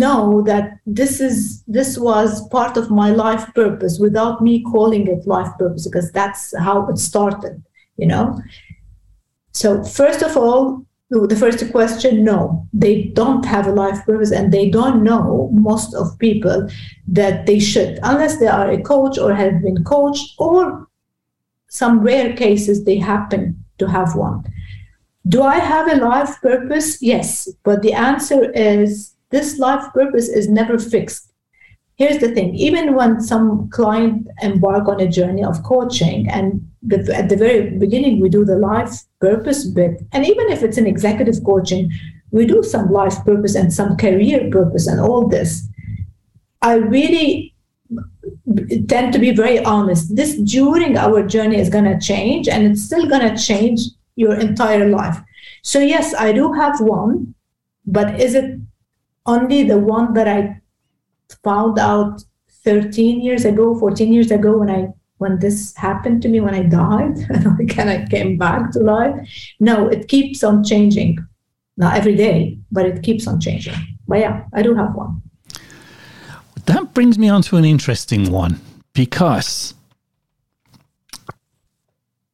know that this is this was part of my life purpose without me calling it life purpose because that's how it started you know? So first of all the first question no they don't have a life purpose and they don't know most of people that they should unless they are a coach or have been coached or some rare cases they happen to have one. Do i have a life purpose? Yes but the answer is this life purpose is never fixed. Here's the thing even when some client embark on a journey of coaching, and the, at the very beginning, we do the life purpose bit, and even if it's an executive coaching, we do some life purpose and some career purpose and all this. I really tend to be very honest. This during our journey is going to change and it's still going to change your entire life. So, yes, I do have one, but is it only the one that I found out 13 years ago, 14 years ago when I when this happened to me when I died and I came back to life. No, it keeps on changing. Not every day, but it keeps on changing. But yeah, I do have one. That brings me on to an interesting one because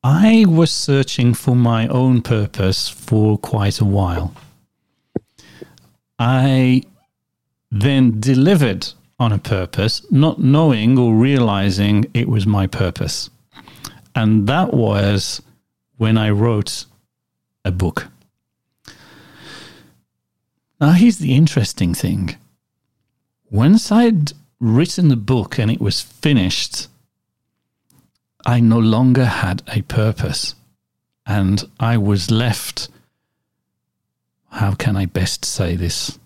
I was searching for my own purpose for quite a while. I then delivered on a purpose, not knowing or realizing it was my purpose. And that was when I wrote a book. Now, here's the interesting thing. Once I'd written the book and it was finished, I no longer had a purpose. And I was left how can I best say this?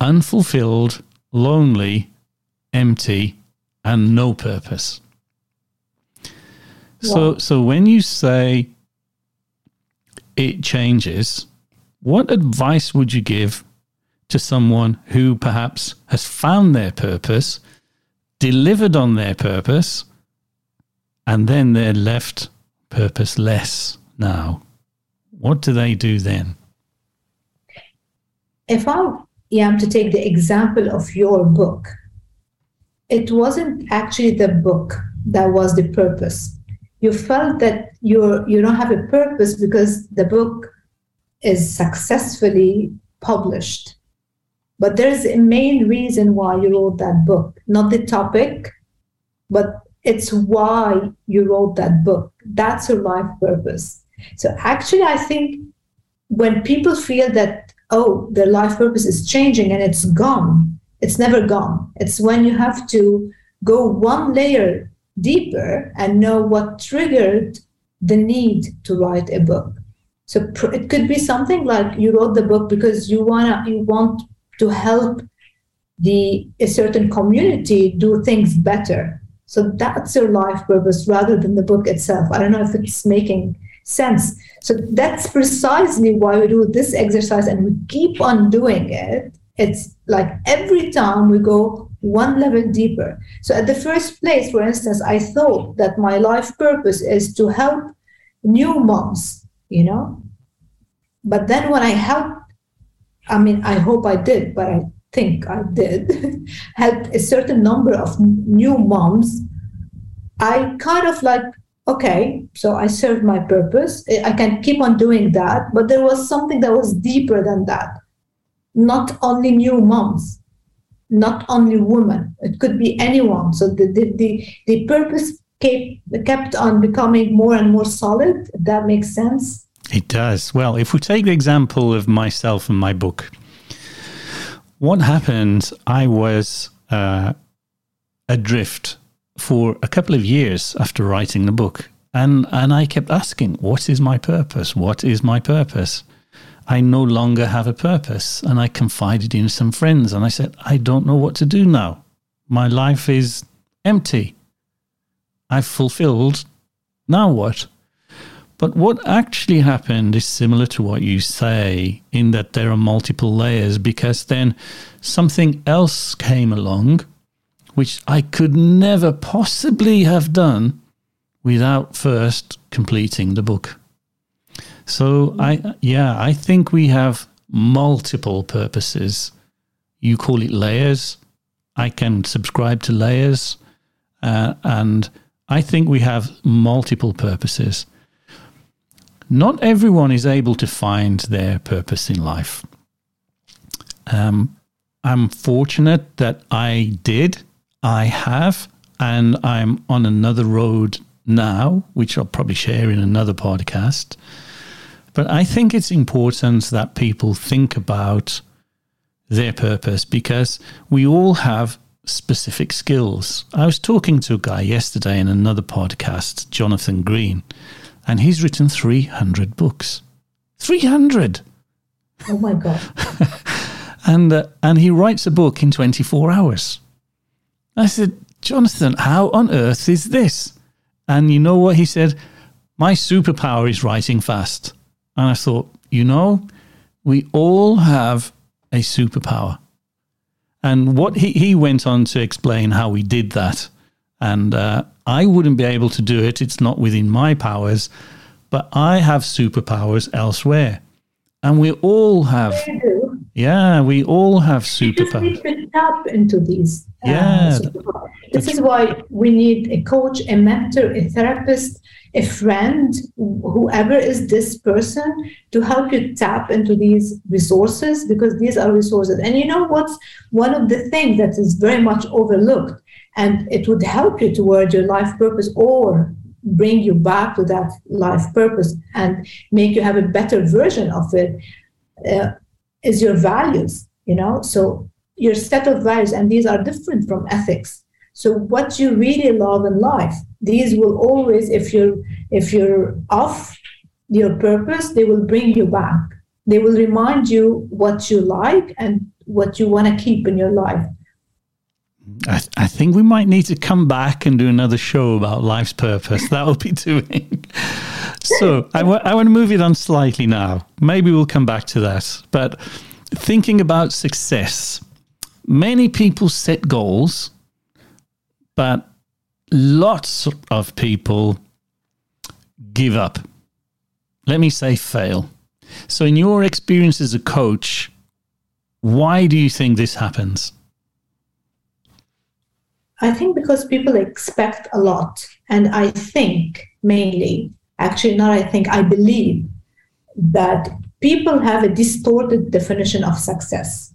Unfulfilled, lonely, empty, and no purpose. So, so when you say it changes, what advice would you give to someone who perhaps has found their purpose, delivered on their purpose, and then they're left purposeless now? What do they do then? If I am to take the example of your book, it wasn't actually the book that was the purpose. You felt that you're you don't have a purpose because the book is successfully published. But there's a main reason why you wrote that book, not the topic, but it's why you wrote that book. That's your life purpose. So actually, I think when people feel that oh, their life purpose is changing and it's gone. It's never gone. It's when you have to go one layer deeper and know what triggered the need to write a book. So it could be something like you wrote the book because you wanna you want to help the a certain community do things better. So that's your life purpose rather than the book itself. I don't know if it's making sense. So that's precisely why we do this exercise and we keep on doing it. It's like every time we go one level deeper. So at the first place, for instance, I thought that my life purpose is to help new moms, you know. But then when I helped, I mean, I hope I did, but I think I did, help a certain number of new moms, I kind of like okay, so I served my purpose. I can keep on doing that. But there was something that was deeper than that. Not only new moms, not only women, it could be anyone. So the, the, the, the purpose kept, kept on becoming more and more solid. That makes sense. It does. Well, if we take the example of myself and my book, what happened, I was uh, adrift for a couple of years after writing the book. And, and I kept asking, what is my purpose? What is my purpose? I no longer have a purpose. And I confided in some friends and I said, I don't know what to do now. My life is empty. I've fulfilled. Now what? But what actually happened is similar to what you say, in that there are multiple layers, because then something else came along, which I could never possibly have done without first completing the book. So I yeah, I think we have multiple purposes. You call it layers. I can subscribe to layers, uh, and I think we have multiple purposes not everyone is able to find their purpose in life. Um, I'm fortunate that I did, I have, and I'm on another road now, which I'll probably share in another podcast. But I think it's important that people think about their purpose because we all have specific skills. I was talking to a guy yesterday in another podcast, Jonathan Green, and he's written 300 books. 300! Oh my God. and, uh, and he writes a book in 24 hours. I said, Jonathan, how on earth is this? And you know what he said? My superpower is writing fast. And I thought, you know, we all have a superpower. And what he, he went on to explain how we did that. And uh, I wouldn't be able to do it. It's not within my powers, but I have superpowers elsewhere. And we all have. Yeah, we all have superpowers. We tap into these. Uh, yeah. this is why we need a coach, a mentor, a therapist, a friend, whoever is this person, to help you tap into these resources because these are resources. And you know what's one of the things that is very much overlooked and it would help you toward your life purpose or bring you back to that life purpose and make you have a better version of it uh, is your values you know so your set of values and these are different from ethics so what you really love in life these will always if you're if you're off your purpose they will bring you back they will remind you what you like and what you want to keep in your life I, th- I, think we might need to come back and do another show about life's purpose. That will be doing. So I, w- I want to move it on slightly now. Maybe we'll come back to that. But thinking about success, many people set goals, but lots of people give up. Let me say fail. So, in your experience as a coach, why do you think this happens? I think because people expect a lot. And I think mainly, actually, not I think, I believe that people have a distorted definition of success.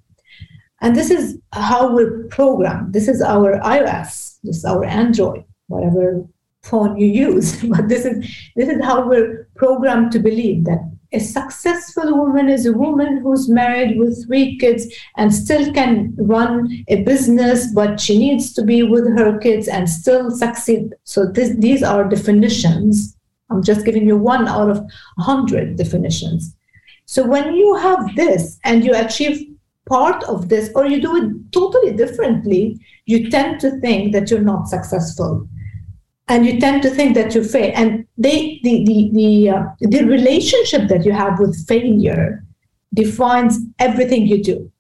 And this is how we're programmed. This is our iOS, this is our Android, whatever phone you use. but this is this is how we're programmed to believe that a successful woman is a woman who's married with three kids and still can run a business, but she needs to be with her kids and still succeed. So this, these are definitions. I'm just giving you one out of a hundred definitions. So when you have this and you achieve part of this, or you do it totally differently, you tend to think that you're not successful and you tend to think that you fail. And they, the the the, uh, the relationship that you have with failure defines everything you do.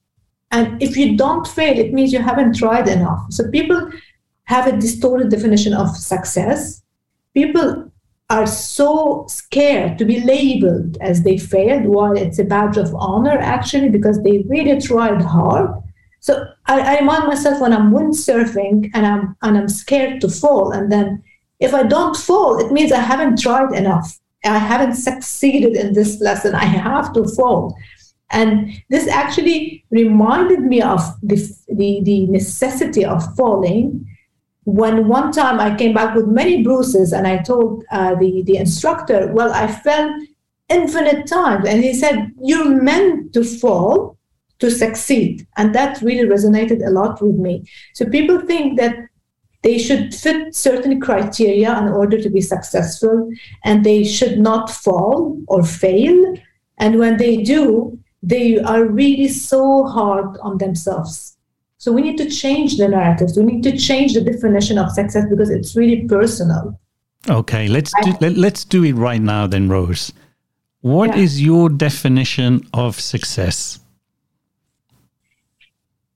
And if you don't fail, it means you haven't tried enough. So people have a distorted definition of success. People are so scared to be labeled as they failed, while it's a badge of honor actually, because they really tried hard. So I, I remind myself when I'm windsurfing and I'm and I'm scared to fall, and then if I don't fall, it means I haven't tried enough. I haven't succeeded in this lesson. I have to fall. And this actually reminded me of the, the, the necessity of falling when one time I came back with many bruises and I told uh, the, the instructor, well, I fell infinite times. And he said, you're meant to fall to succeed. And that really resonated a lot with me. So people think that they should fit certain criteria in order to be successful, and they should not fall or fail. And when they do, they are really so hard on themselves. So we need to change the narratives. We need to change the definition of success because it's really personal. Okay, let's do, let, us do it right now then, Rose. What yeah. is your definition of success?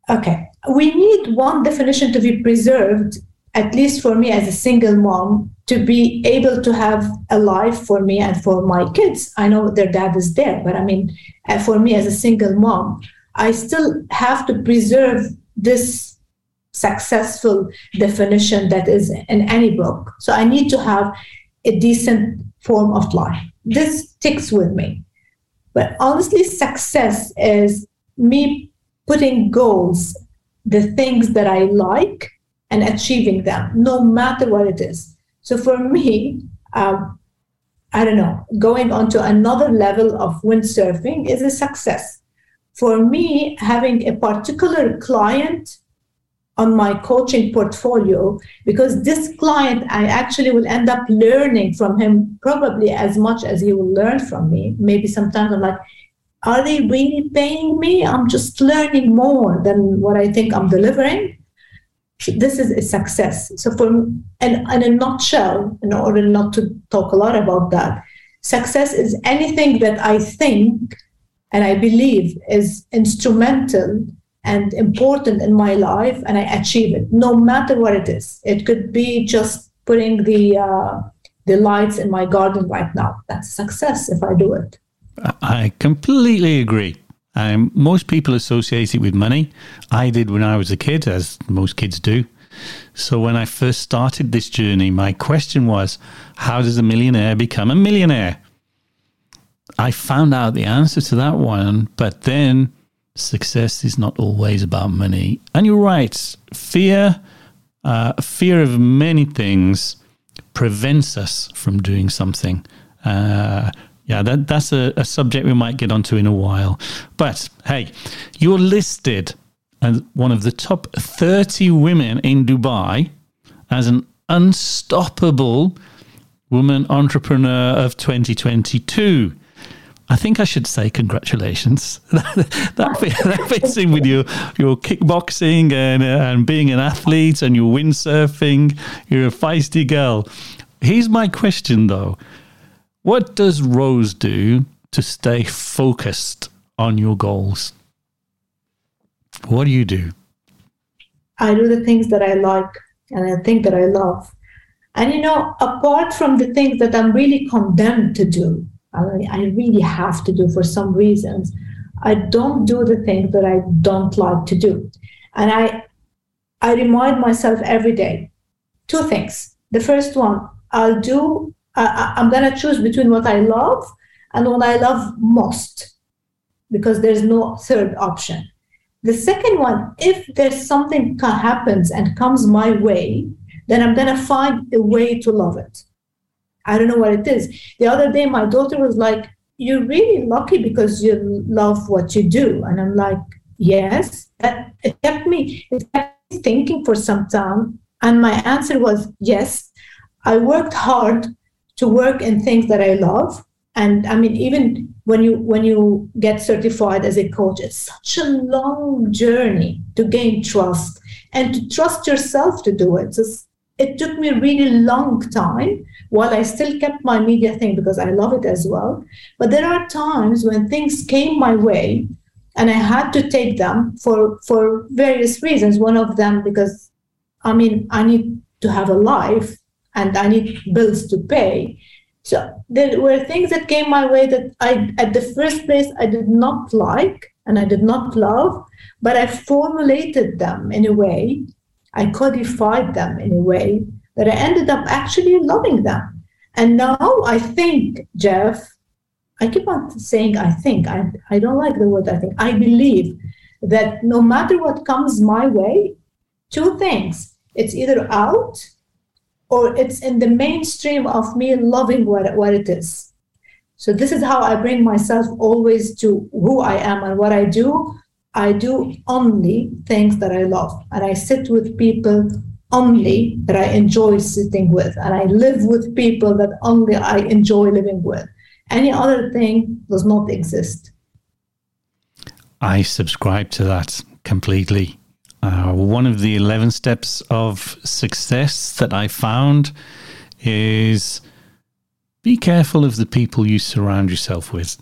Okay, we need one definition to be preserved, at least for me as a single mom, to be able to have a life for me and for my kids. I know their dad is there, but I mean, uh, for me as a single mom, I still have to preserve this successful definition that is in any book. So I need to have a decent form of life. This sticks with me. But honestly, success is me putting goals, the things that I like, and achieving them, no matter what it is. So for me, um, I don't know, going on to another level of windsurfing is a success. For me, having a particular client on my coaching portfolio, because this client, I actually will end up learning from him probably as much as he will learn from me. Maybe sometimes I'm like, are they really paying me? I'm just learning more than what I think I'm delivering. This is a success. So, for in, in a nutshell, in order not to talk a lot about that, success is anything that I think and I believe is instrumental and important in my life, and I achieve it, no matter what it is. It could be just putting the uh, the lights in my garden right now. That's success if I do it. I completely agree. Um, most people associate it with money. I did when I was a kid, as most kids do. So when I first started this journey, my question was, how does a millionaire become a millionaire? I found out the answer to that one, but then success is not always about money. And you're right, fear, uh, fear of many things prevents us from doing something. Uh, yeah, that, that's a, a, subject we might get onto in a while. But hey, you're listed as one of the top 30 women in Dubai as an unstoppable woman entrepreneur of 2022. I think I should say congratulations. that, that, fits in with your, your kickboxing and, uh, and being an athlete and your windsurfing. You're a feisty girl. Here's my question though what does Rose do to stay focused on your goals? What do you do? I do the things that I like and I think that I love. And you know, apart from the things that I'm really condemned to do, I, really have to do for some reasons, I don't do the things that I don't like to do. And I I remind myself every day two things. The first one, I'll do I, I'm going to choose between what I love and what I love most because there's no third option. The second one, if there's something happens and comes my way, then I'm going to find a way to love it. I don't know what it is. The other day, my daughter was like, You're really lucky because you love what you do. And I'm like, Yes. That it kept me, it kept me thinking for some time. And my answer was, Yes. I worked hard to work in things that I love. And I mean, even when you when you get certified as a coach, it's such a long journey to gain trust and to trust yourself to do it. It took me a really long time while I still kept my media thing because I love it as well. But there are times when things came my way and I had to take them for for various reasons. One of them because I mean I need to have a life and I need bills to pay. So there were things that came my way that I, at the first place, I did not like and I did not love, but I formulated them in a way, I codified them in a way that I ended up actually loving them. And now I think, Jeff, I keep on saying I think, I, I don't like the word I think, I believe that no matter what comes my way, two things it's either out or it's in the mainstream of me loving what, what it is. So this is how I bring myself always to who I am and what I do. I do only things that I love, and I sit with people only that I enjoy sitting with, and I live with people that only I enjoy living with. Any other thing does not exist. I subscribe to that completely. Uh, one of the 11 steps of success that I found is be careful of the people you surround yourself with.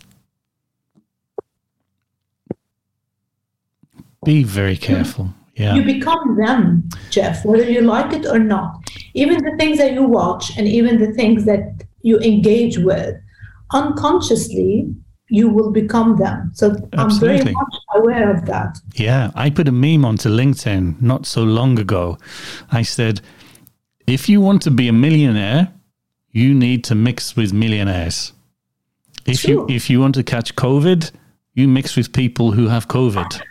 Be very careful. Yeah. You become them, Jeff, whether you like it or not. Even the things that you watch and even the things that you engage with, unconsciously, you will become them. So Absolutely. I'm very much aware of that. Yeah. I put a meme onto LinkedIn not so long ago. I said, if you want to be a millionaire, you need to mix with millionaires. If True. you if you want to catch COVID, you mix with people who have COVID.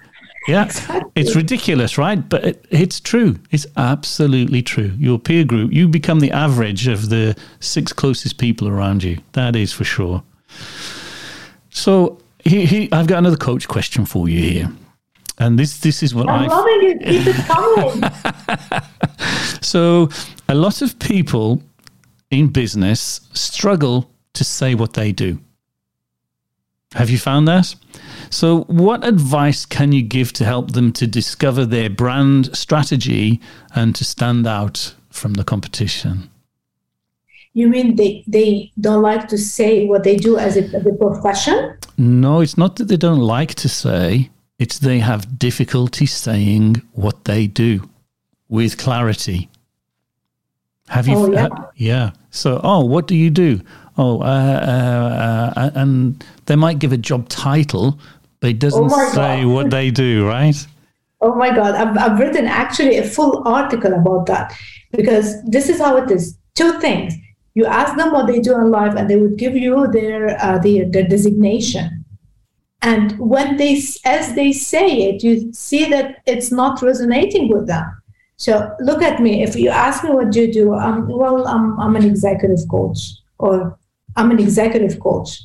Yeah, exactly. it's ridiculous, right? But it, it's true. It's absolutely true. Your peer group, you become the average of the six closest people around you. That is for sure. So he, he, I've got another coach question for you here. And this this is what I'm I've... loving it. Keep it coming. so a lot of people in business struggle to say what they do. Have you found that? So, what advice can you give to help them to discover their brand strategy and to stand out from the competition? You mean they, they don't like to say what they do as a, as a profession? No, it's not that they don't like to say, it's they have difficulty saying what they do with clarity. Have you? Oh, yeah. Uh, yeah. So, oh, what do you do? Oh, uh, uh, uh and they might give a job title, but it doesn't oh say God. what they do, right? Oh my God. I've, I've written actually a full article about that because this is how it is. Two things. You ask them what they do in life, and they would give you their uh, their, their designation. And when they, as they say it, you see that it's not resonating with them. So look at me. If you ask me what do you do, um, well, I'm, I'm an executive coach or I'm an executive coach.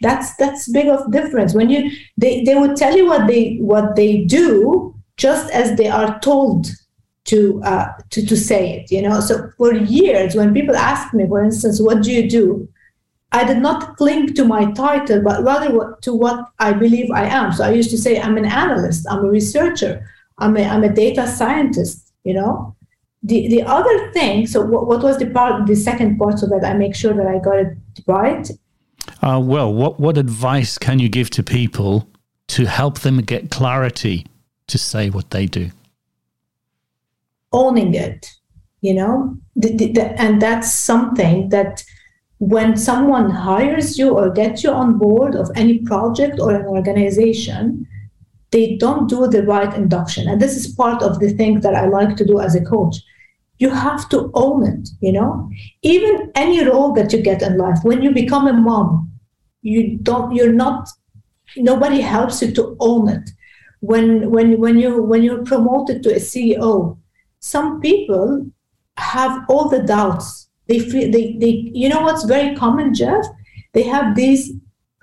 That's that's big of difference. When you they, they would tell you what they what they do just as they are told to uh, to to say it. You know. So for years, when people ask me, for instance, what do you do? I did not cling to my title, but rather to what I believe I am. So I used to say, I'm an analyst, I'm a researcher, I'm a, I'm a data scientist you know the the other thing so what, what was the part the second part so that i make sure that i got it right uh, well what what advice can you give to people to help them get clarity to say what they do owning it you know the, the, the, and that's something that when someone hires you or gets you on board of any project or an organization they don't do the right induction. And this is part of the thing that I like to do as a coach. You have to own it, you know? Even any role that you get in life, when you become a mom, you don't you're not nobody helps you to own it. When when when you when you're promoted to a CEO, some people have all the doubts. They feel they they you know what's very common, Jeff? They have these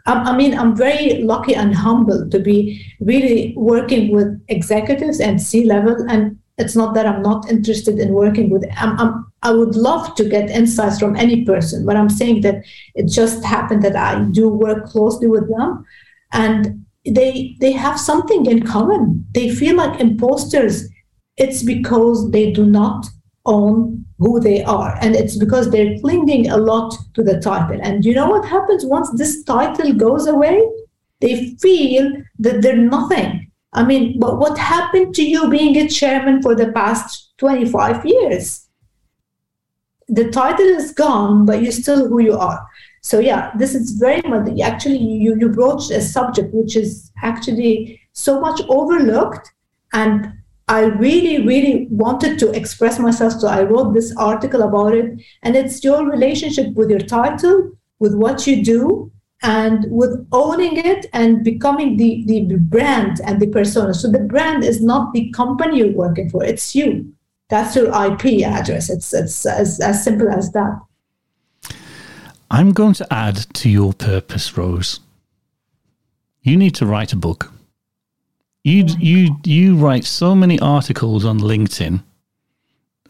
I mean, I'm very lucky and humble to be really working with executives and C level. And it's not that I'm not interested in working with. I'm, I'm, I would love to get insights from any person, but I'm saying that it just happened that I do work closely with them, and they they have something in common. They feel like imposters. It's because they do not own who they are. And it's because they're clinging a lot to the title. And you know what happens once this title goes away? They feel that they're nothing. I mean, but what happened to you being a chairman for the past 25 years? The title is gone, but you're still who you are. So yeah, this is very much actually you you broached a subject which is actually so much overlooked and I really, really wanted to express myself. So I wrote this article about it. And it's your relationship with your title, with what you do, and with owning it and becoming the, the brand and the persona. So the brand is not the company you're working for, it's you. That's your IP address. It's, it's as, as simple as that. I'm going to add to your purpose, Rose. You need to write a book. You you you write so many articles on LinkedIn,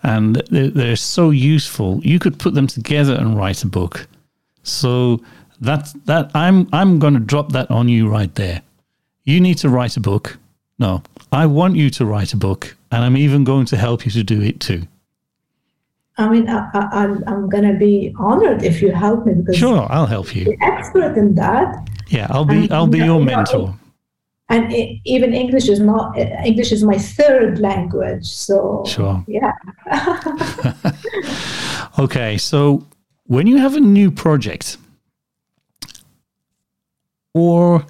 and they're, they're so useful. You could put them together and write a book. So that that I'm I'm going to drop that on you right there. You need to write a book. No, I want you to write a book and I'm even going to help you to do it too. I mean, I, I, I'm, I'm going to be honored if you help me because Sure, I'll help you. expert in that. Yeah, I'll be And, I'll be you your mentor. And e- even English is not, English is my third language. So, Sure. yeah. Okay, so when you have a new project or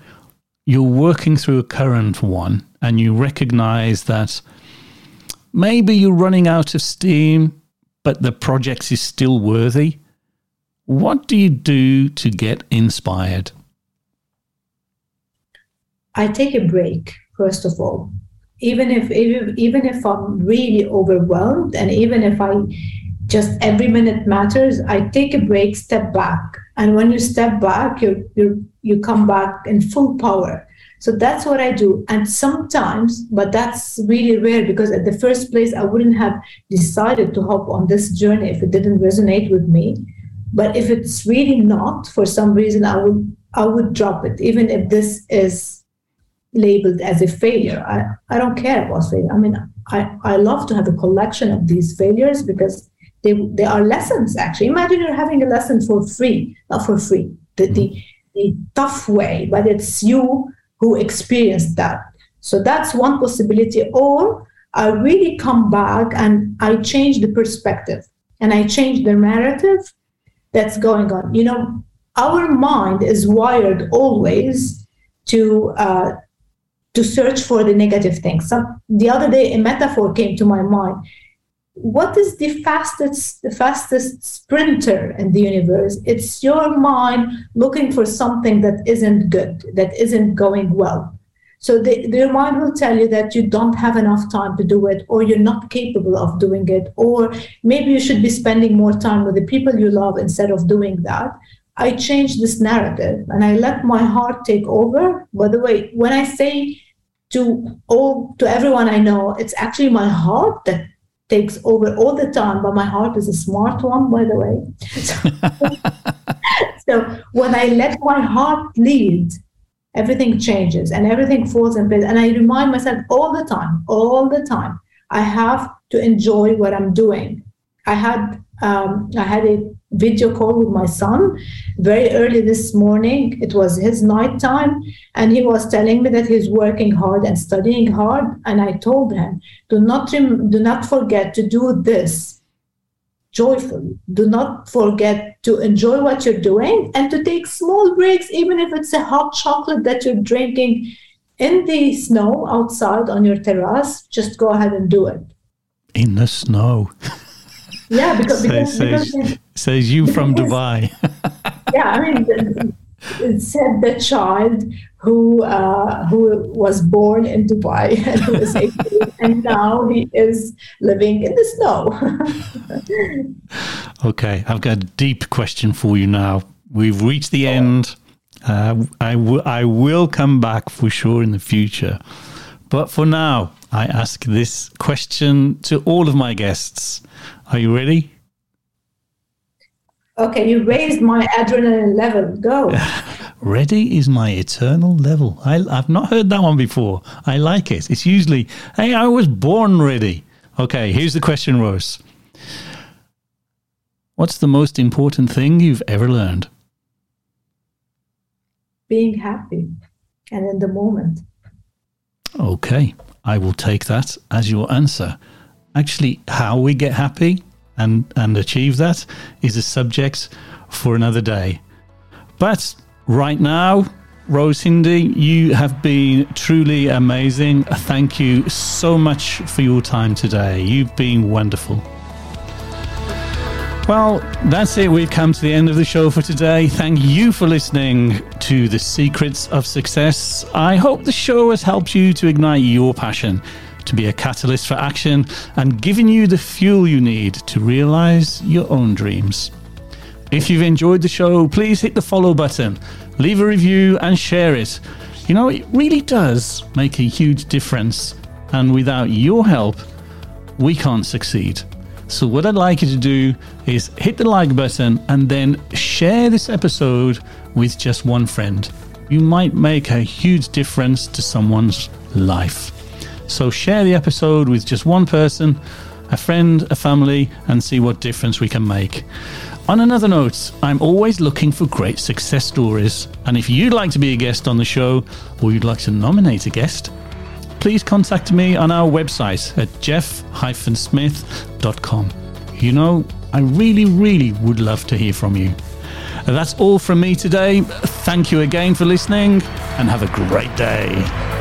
you're working through a current one and you recognize that maybe you're running out of steam, but the project is still worthy, what do you do to get inspired? I take a break first of all. Even if even, if I'm really overwhelmed and even if I just every minute matters, I take a break, step back. And when you step back, you you you come back in full power. So that's what I do. And sometimes, but that's really rare because at the first place I wouldn't have decided to hop on this journey if it didn't resonate with me. But if it's really not, for some reason I would I would drop it, even if this is labeled as a failure. I, I don't care about failure. I mean, I, I love to have a collection of these failures because they, they are lessons, actually. Imagine you're having a lesson for free, not for free, the, the, the tough way, but it's you who experienced that. So that's one possibility. Or I really come back and I change the perspective and I change the narrative that's going on. You know, our mind is wired always to uh, to search for the negative things. Some, the other day, a metaphor came to my mind. What is the fastest, the fastest sprinter in the universe? It's your mind looking for something that isn't good, that isn't going well. So the, your mind will tell you that you don't have enough time to do it, or you're not capable of doing it, or maybe you should be spending more time with the people you love instead of doing that. I change this narrative and I let my heart take over. By the way, when I say to all to everyone I know, it's actually my heart that takes over all the time. But my heart is a smart one, by the way. So, so when I let my heart lead, everything changes and everything falls in place. And I remind myself all the time, all the time, I have to enjoy what I'm doing. I had um, I had a video call with my son very early this morning. It was his night time, and he was telling me that he's working hard and studying hard. And I told him, do not rem- do not forget to do this joyfully. Do not forget to enjoy what you're doing and to take small breaks, even if it's a hot chocolate that you're drinking in the snow outside on your terrace. Just go ahead and do it. In the snow. Yeah, because, says, because, says, because says you from Dubai. yeah, I mean, it said the child who uh, who was born in Dubai and who is 18, and now he is living in the snow. Okay, I've got a deep question for you now. We've reached the end. Uh, I, w- I will come back for sure in the future. But for now, I ask this question to all of my guests. Are you ready? okay, you raised my adrenaline level. Go. Ready is my eternal level. I, I've not heard that one before. I like it. It's usually, hey, I was born ready. Okay, here's the question, Rose. What's the most important thing you've ever learned? Being happy and in the moment. Okay, I will take that as your answer. Actually, how we get happy and, and achieve that is a subject for another day. But right now, Rose Hindy, you have been truly amazing. Thank you so much for your time today. You've been wonderful. Well, that's it. We've come to the end of the show for today. Thank you for listening to The Secrets of Success. I hope the show has helped you to ignite your passion, to be a catalyst for action, and giving you the fuel you need to realize your own dreams. If you've enjoyed the show, please hit the follow button, leave a review, and share it. You know, it really does make a huge difference. And without your help, we can't succeed. So, what I'd like you to do is hit the like button and then share this episode with just one friend. You might make a huge difference to someone's life. So share the episode with just one person, a friend, a family, and see what difference we can make. On another note, I'm always looking for great success stories. And if you'd like to be a guest on the show or you'd like to nominate a guest, please contact me on our website at jeff-smith.com. You know, I really, really would love to hear from you. That's all from me today. Thank you again for listening and have a great day.